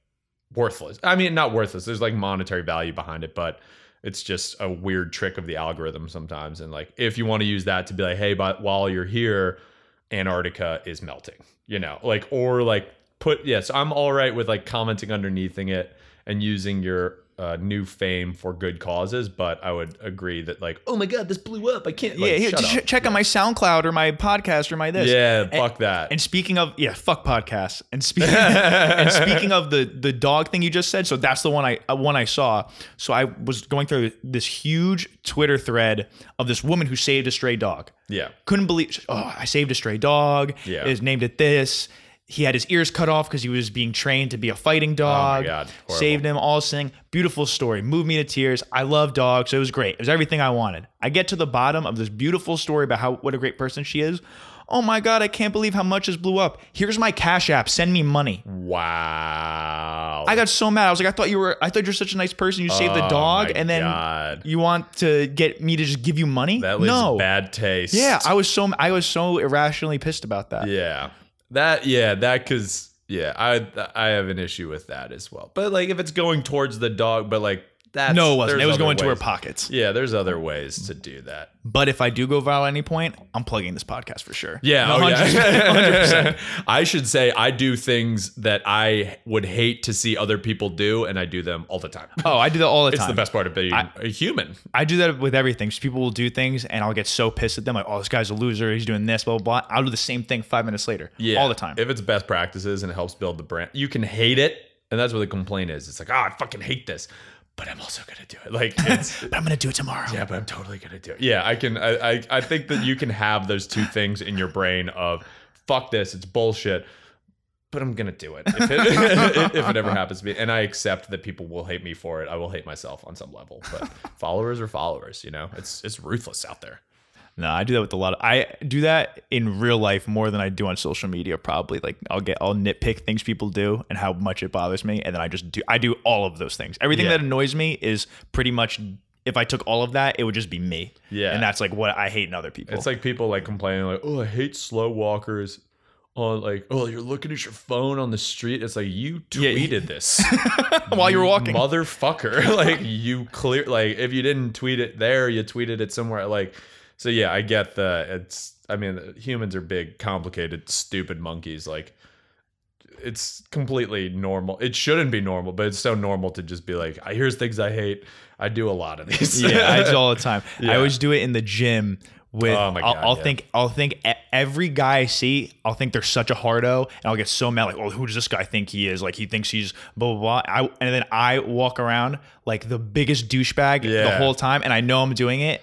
worthless. I mean, not worthless. There's like monetary value behind it, but it's just a weird trick of the algorithm sometimes. And like, if you want to use that to be like, hey, but while you're here, Antarctica is melting, you know, like, or like put, yes, I'm all right with like commenting underneathing it and using your uh, new fame for good causes. But I would agree that like, oh my God, this blew up. I can't, like, yeah, here, shut just up. check out my SoundCloud or my podcast or my this. Yeah, And- fuck that. And speaking of yeah, fuck podcasts. And speaking and speaking of the the dog thing you just said, so that's the one I uh, one I saw. So I was going through this huge Twitter thread of this woman who saved a stray dog. yeah. Couldn't believe oh, I saved a stray dog. Yeah. Is named it this. He had his ears cut off because he was being trained to be a fighting oh dog. Oh God. Saved him, all sing. Beautiful story. Moved me to tears. I love dogs. So it was great. It was everything I wanted. I get to the bottom of this beautiful story about how what a great person she is. Oh my God, I can't believe how much this blew up. Here's my Cash App. Send me money. Wow. I got so mad. I was like, I thought you were I thought you're such a nice person. You saved the Oh dog and then God. you want to get me to just give you money? that was no. bad taste. Yeah, I was so I was so irrationally pissed about that. Yeah. That yeah, that cuz yeah, I I have an issue with that as well. But like if it's going towards the dog, but like that's no, it wasn't. It was going to her pockets. Yeah, there's other ways to do that. But if I do go viral at any point, I'm plugging this podcast for sure. Yeah, No, oh, yeah. 100%. I should say I do things that I would hate to see other people do, and I do them all the time. Oh, I do that all the It's time. It's the best part of being I- a human. I do that with everything. Just people will do things, and I'll get so pissed at them, like, "Oh, this guy's a loser. He's doing this, blah blah blah." I'll do the same thing five minutes later. Yeah, all the time. If it's best practices and it helps build the brand, you can hate it, and that's what the complaint is. It's like, oh, I fucking hate this, but I'm also gonna do it. Like it's. but I'm gonna do it tomorrow. Yeah, but I'm totally gonna do it. Yeah, I can. I, I I think that you can have those two things in your brain of fuck this, it's bullshit, but I'm gonna do it if it, if it ever happens to me. And I accept that people will hate me for it. I will hate myself on some level, but followers are followers. You know, it's it's ruthless out there. No, I do that with a lot of. I do that in real life more than I do on social media. Probably like I'll get I'll nitpick things people do and how much it bothers me, and then I just do I do all of those things. Everything Yeah. that annoys me is pretty much. If I took all of that, it would just be me. Yeah. and that's like what I hate in other people. It's like people like complaining like, oh, I hate slow walkers. On like, oh, you're looking at your phone on the street. It's like you Yeah, you- tweeted this. while you were walking. motherfucker like you clear like if you didn't tweet it there you tweeted it somewhere like so yeah i get the it's i mean humans are big complicated stupid monkeys like it's completely normal it shouldn't be normal but it's so normal to just be like "I- here's things i hate i do a lot of these yeah, I do all the time. Yeah. I always do it in the gym. With Oh my I'll, God, I'll yeah. think I'll think every guy I see I'll think they're such a hardo and I'll get so mad like oh who does this guy think he is like he thinks he's blah blah blah I, and then I walk around like the biggest douchebag the whole time and I know I'm doing it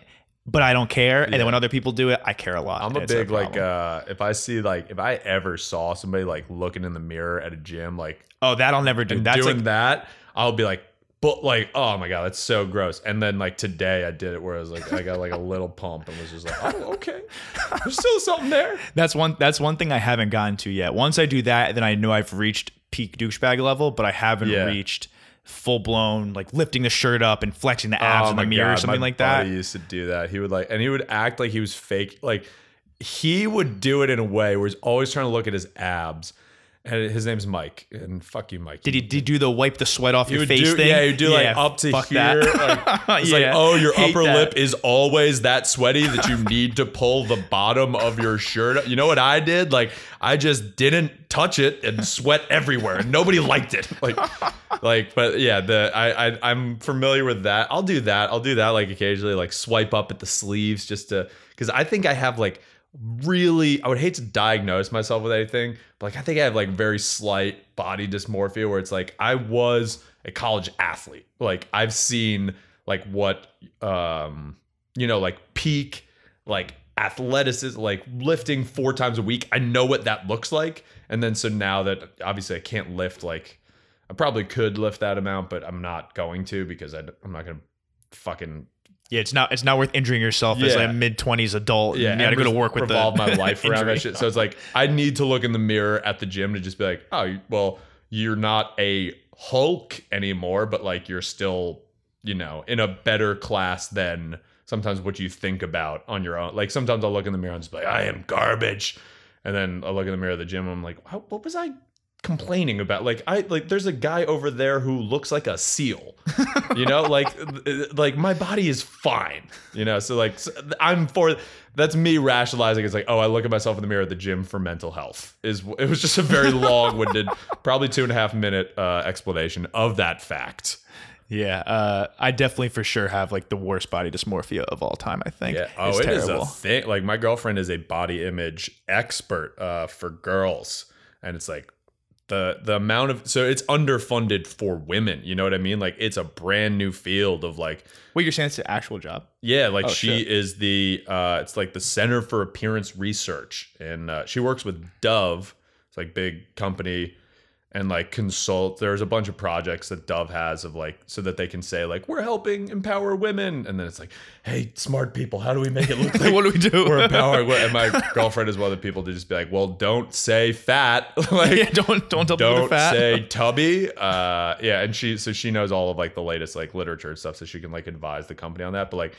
but I don't care and Yeah. then when other people do it I care a lot I'm a big like uh if I see like if I ever saw somebody like looking in the mirror at a gym like oh that I'll never do that's doing like that, I'll be like, but like, oh my god, that's so gross. And then like today, I did it where I was like, I got like a little pump and was just like, oh okay, there's still something there. That's one. That's one thing I haven't gotten to yet. Once I do that, then I know I've reached peak douchebag level, but I haven't Yeah. reached full blown like lifting the shirt up and flexing the abs oh in the mirror or something like that. He used to do that. He would like, and he would act like he was fake. Like he would do it in a way where he's always trying to look at his abs. And his name's Mike, and fuck you, Mike. Did he, did he do the wipe the sweat off He your face do, thing? yeah, he'd do like Yeah, up to fuck here. That. Like, it's Yeah, like, oh, your hate upper that. lip is always that sweaty that you need to pull the bottom of your shirt. You know what I did? Like, I just didn't touch it and sweat everywhere, and nobody liked it. Like, like, but yeah, the I, I I'm familiar with that. I'll do that. I'll do that like occasionally, like swipe up at the sleeves just to because I think I have like really I would hate to diagnose myself with anything, but like I think I have like very slight body dysmorphia where it's like I was a college athlete. Like I've seen like what um you know like peak like athleticism like lifting four times a week. I know what that looks like. And then so now that obviously I can't lift like I probably could lift that amount, but I'm not going to because I, am not going to fucking Yeah, it's not it's not worth injuring yourself as like a mid twenties adult. yeah, Yeah, you got to go to work with revolve the my life around that shit. So it's like I need to look in the mirror at the gym to just be like, oh, well, you're not a Hulk anymore, but like you're still, you know, in a better class than sometimes what you think about on your own. Like sometimes I'll look in the mirror and just be like, I am garbage, and then I look in the mirror of the gym. And I'm like, what was I? Complaining about like i like there's a guy over there who looks like a seal you know like like my body is fine you know so like so i'm for that's me rationalizing it's like oh i look at myself in the mirror at the gym for mental health is it was just a very long-winded probably two and a half minute uh, explanation of that fact Yeah, uh, I definitely for sure have like the worst body dysmorphia of all time. I think. yeah oh It's it is terrible. a thing like my girlfriend is a body image expert uh, for girls and it's like the the amount of so it's underfunded for women you know what i mean like it's a brand new field of like Wait, you're saying it's an actual job? Yeah, like Oh, she shit. is the uh it's like the Center for Appearance Research and uh, she works with Dove. It's like big company and like consult there's a bunch of projects that Dove has of like so that they can say like we're helping empower women and then it's like hey smart people how do we make it look like what do we do? we're empowering women? and my girlfriend is one of the people to just be like well don't say fat like yeah, don't don't tell don't fat. say tubby uh yeah and she so she knows all of like the latest like literature and stuff so she can like advise the company on that but like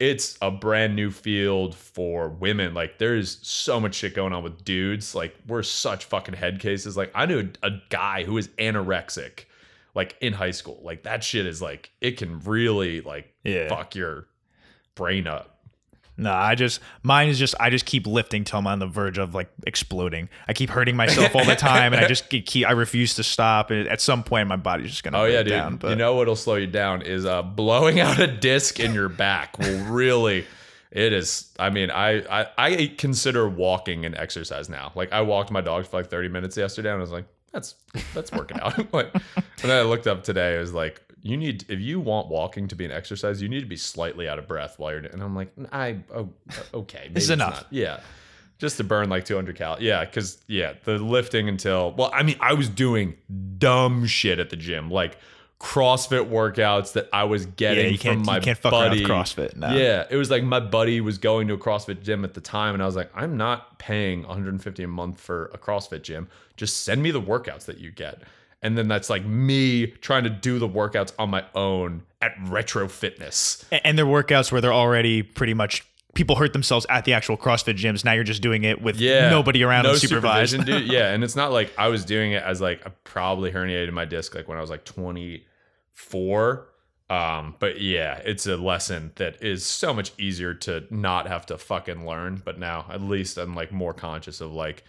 it's a brand new field for women. Like there's so much shit going on with dudes. Like we're such fucking head cases. Like I knew a guy who was anorexic, like in high school. Like that shit is like it can really like Yeah. fuck your brain up. No, I just mine is just I just keep lifting till I'm on the verge of like exploding. I keep hurting myself all the time, and I just keep, I refuse to stop. And at some point, my body's just gonna Oh yeah, dude. down. But you know what'll slow you down is uh blowing out a disc in your back will really it is I mean, I, I I consider walking an exercise now. Like I walked my dog for like 30 minutes yesterday and I was like, that's that's working out. like and then I looked up today, it was like you need if you want walking to be an exercise, you need to be slightly out of breath while you're doing and I'm like, I oh uh, okay. maybe This is it's enough. not. Yeah. Just to burn like 200 cal. Yeah, because, yeah, the lifting until, well, I mean, I was doing dumb shit at the gym, like CrossFit workouts that I was getting yeah, you can't from my you can't fuck buddy. with CrossFit. No. Yeah, it was like my buddy was going to a CrossFit gym at the time, and I was like, I'm not paying 150 a month for a CrossFit gym. Just send me the workouts that you get. And then that's like me trying to do the workouts on my own at Retro Fitness. And they're workouts where they're already pretty much people hurt themselves at the actual CrossFit gyms. Now you're just doing it with yeah, nobody around no and supervised. dude. Yeah, and it's not like I was doing it as like I probably herniated my disc like when I was like 24. Um, but yeah, it's a lesson that is so much easier to not have to fucking learn. But now at least I'm like more conscious of like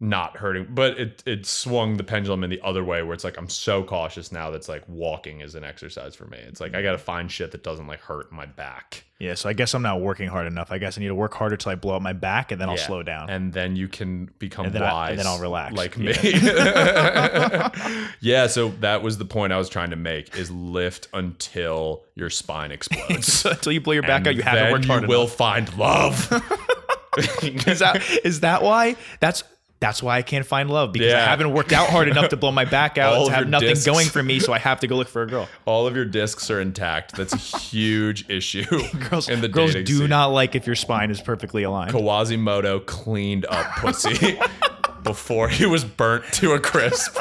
not hurting. But it it swung the pendulum in the other way where it's like I'm so cautious now that's like walking is an exercise for me. It's like I gotta mm-hmm. find shit that doesn't like hurt my back. yeah, so I guess I'm not working hard enough. I guess I need to work harder till I blow up my back, and then I'll Yeah. slow down. and then you can become And then I- wise. and then I'll relax. like me. yeah, so that was the point I was trying to make: is lift until your spine explodes. until you blow your back And out, you haven't worked hard You will find love. Is that is that why? That's that's why I can't find love because I haven't worked out hard enough to blow my back out to have nothing discs. going for me, so I have to go look for a girl. All of your discs are intact. That's a huge issue Girls, in the girls do scene. not like if your spine is perfectly aligned. Quasimodo cleaned up pussy before he was burnt to a crisp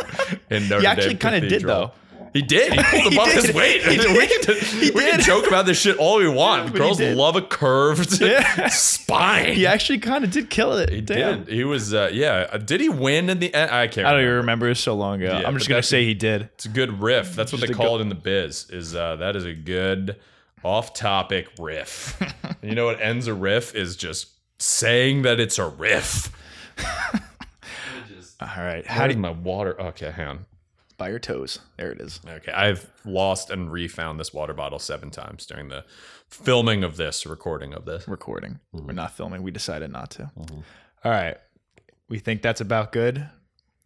in Notre He actually Dame kinda did, though. He did. He pulled He above did. his weight. He we can, He we can joke about this shit all we want. But he Girls love a curved Yeah. spine. He actually kind of did kill it. He Damn. did. He was. Uh, yeah. Uh, Did he win in the end? I can't. I don't remember. even remember. It was so long ago. Yeah, I'm just gonna say he did. It's a good riff. That's what Just they call go- it in the biz. Is uh, that is a good off-topic riff. You know what ends a riff is just saying that it's a riff. All right. How How did do you my water? Okay, hang on. By your toes? There it is. Okay, I've lost and refound this water bottle seven times during the filming of this, recording of this. Recording. Mm-hmm. We're not filming. We decided not to. All right. We think that's about good.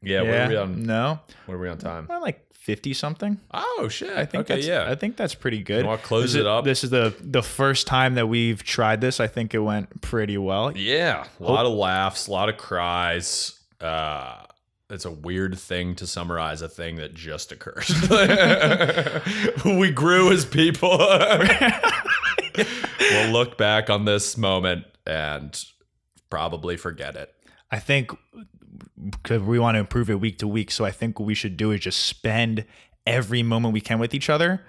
Yeah, what are we on? No. What are we on time? Well, like 50 something. Oh shit! I think okay, that's yeah. I think that's pretty good. wanna close it up? This is the the first time that we've tried this. I think it went pretty well. Yeah, a lot of laughs, a lot of cries. Uh, it's a weird thing to summarize a thing that just occurred. we grew as people. we'll look back on this moment and probably forget it. I think because we want to improve it week to week. So I think what we should do is just spend every moment we can with each other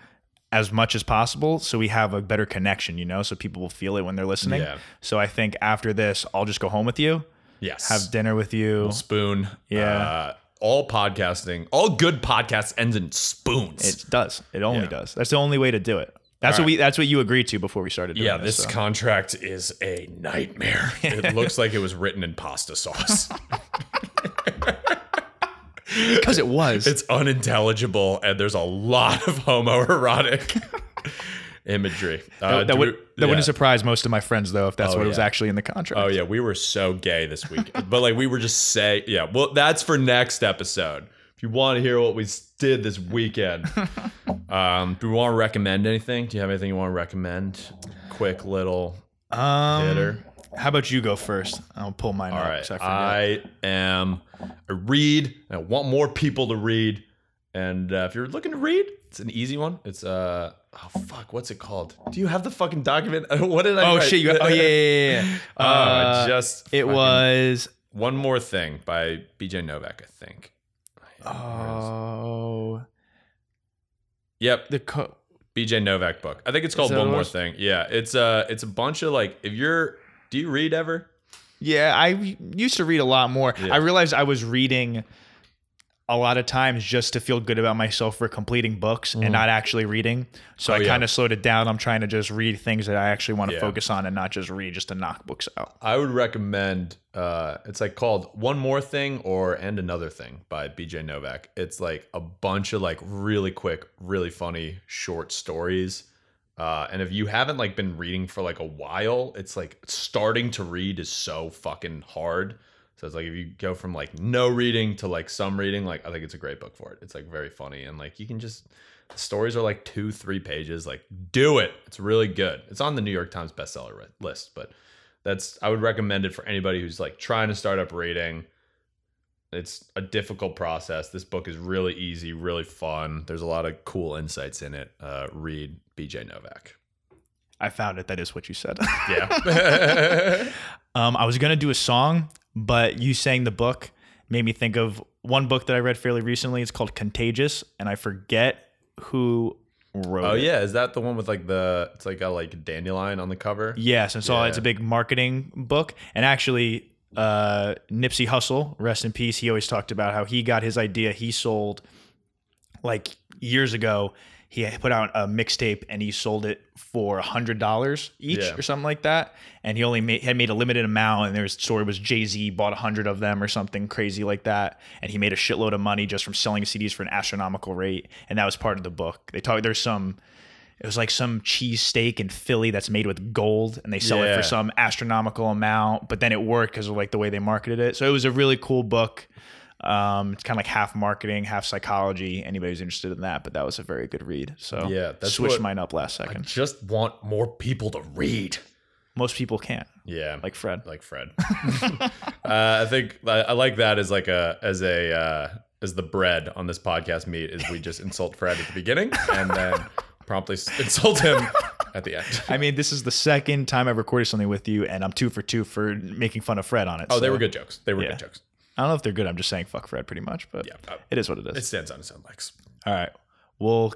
as much as possible so we have a better connection, you know, so people will feel it when they're listening. Yeah. So I think after this, I'll just go home with you, Yes. have dinner with you. spoon. Yeah. Uh, all podcasting, all good podcasts ends in spoons. It does. It only Yeah. does. That's the only way to do it. That's All what we that's what you agreed to before we started doing yeah, this. this so. contract is a nightmare. it looks like it was written in pasta sauce. because it was. It's unintelligible, and there's a lot of homoerotic imagery. Uh, that, that would we- that yeah. wouldn't surprise most of my friends though if that's Oh, what was actually in the contract. Oh yeah, we were so gay this week, but like we were just say yeah. Well, that's for next episode. If you want to hear what we did this weekend, um, do we want to recommend anything? Do you have anything you want to recommend? Quick little Um, hitter. How about you go first? I'll pull mine All up. right, I. I am. I read. I want more people to read, and uh, if you're looking to read, it's an easy one. It's uh oh fuck, what's it called? Do you have the fucking document? what did I? oh write? shit! You oh yeah, yeah, yeah. Oh, Uh, just it was. one more thing by BJ Novak, I think. Oh, Yep, the co- BJ Novak book. I think it's called One More was? Thing. Yeah, it's uh it's a bunch of like if you're do you read ever? Yeah, I used to read a lot more. Yeah. I realized I was reading a lot of times just to feel good about myself for completing books and not actually reading. So Oh, I yeah. kind of slowed it down. I'm trying to just read things that I actually want to Yeah. focus on and not just read just to knock books out. I would recommend uh it's like called One More Thing or And Another Thing by BJ Novak. It's like a bunch of like really quick, really funny short stories. Uh, and if you haven't like been reading for like a while, it's like starting to read is so fucking hard. So it's like if you go from like no reading to like some reading, like I think it's a great book for it. It's like very funny and like you can just the stories are like two, three pages. Like do it. It's really good. It's on the New York Times bestseller list, but that's I would recommend it for anybody who's like trying to start up reading. It's a difficult process. This book is really easy, really fun. There's a lot of cool insights in it. Uh, read BJ Novak. I found it. That is what you said. Yeah. um, I was gonna do a song, but you saying the book made me think of one book that I read fairly recently. It's called Contagious, and I forget who wrote oh it. yeah, is that the one with like the it's like a like dandelion on the cover? Yes, and so Yeah. it's a big marketing book. And actually, uh, Nipsey Hussle, rest in peace, he always talked about how he got his idea. He sold like years ago. He put out a mixtape and he sold it for a hundred dollars each Yeah. or something like that. And he only made, had made a limited amount. And there's story was Jay Z bought a hundred of them or something crazy like that. And he made a shitload of money just from selling CDs for an astronomical rate. And that was part of the book. They talk. There's some it was like some cheese steak in Philly that's made with gold and they sell it for some astronomical amount, but then it worked because of like the way they marketed it. So it was a really cool book. Um, it's kind of like half marketing, half psychology. Anybody who's interested in that, but that was a very good read. So Yeah, that's switched what- mine up last second. Just want more people to read. Most people can't, Yeah, like Fred. like Fred. uh, I think I, I like that as like a as a uh, as the bread on this podcast meat is we just insult Fred at the beginning and then promptly insult him at the end. I mean, this is the second time I've recorded something with you, and I'm two for two for making fun of Fred on it. Oh, they were good jokes. They were Yeah. good jokes. I don't know if they're good. I'm just saying fuck Fred pretty much, but Yeah, uh, it is what it is. it stands on its own legs. All right. Well,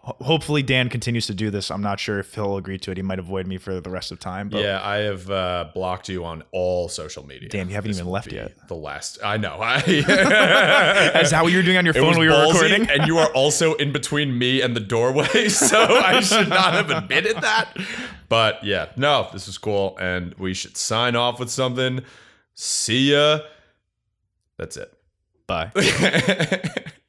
ho- hopefully Dan continues to do this. I'm not sure if he'll agree to it. He might avoid me for the rest of time. But yeah, I have uh, blocked you on all social media. Damn, you haven't This even left yet. The last, I know. I, is that what you were doing on your phone we were recording? and you are also in between me and the doorway, so I should not have admitted that. But yeah, no, this is cool, and we should sign off with something. See ya. That's it. Bye.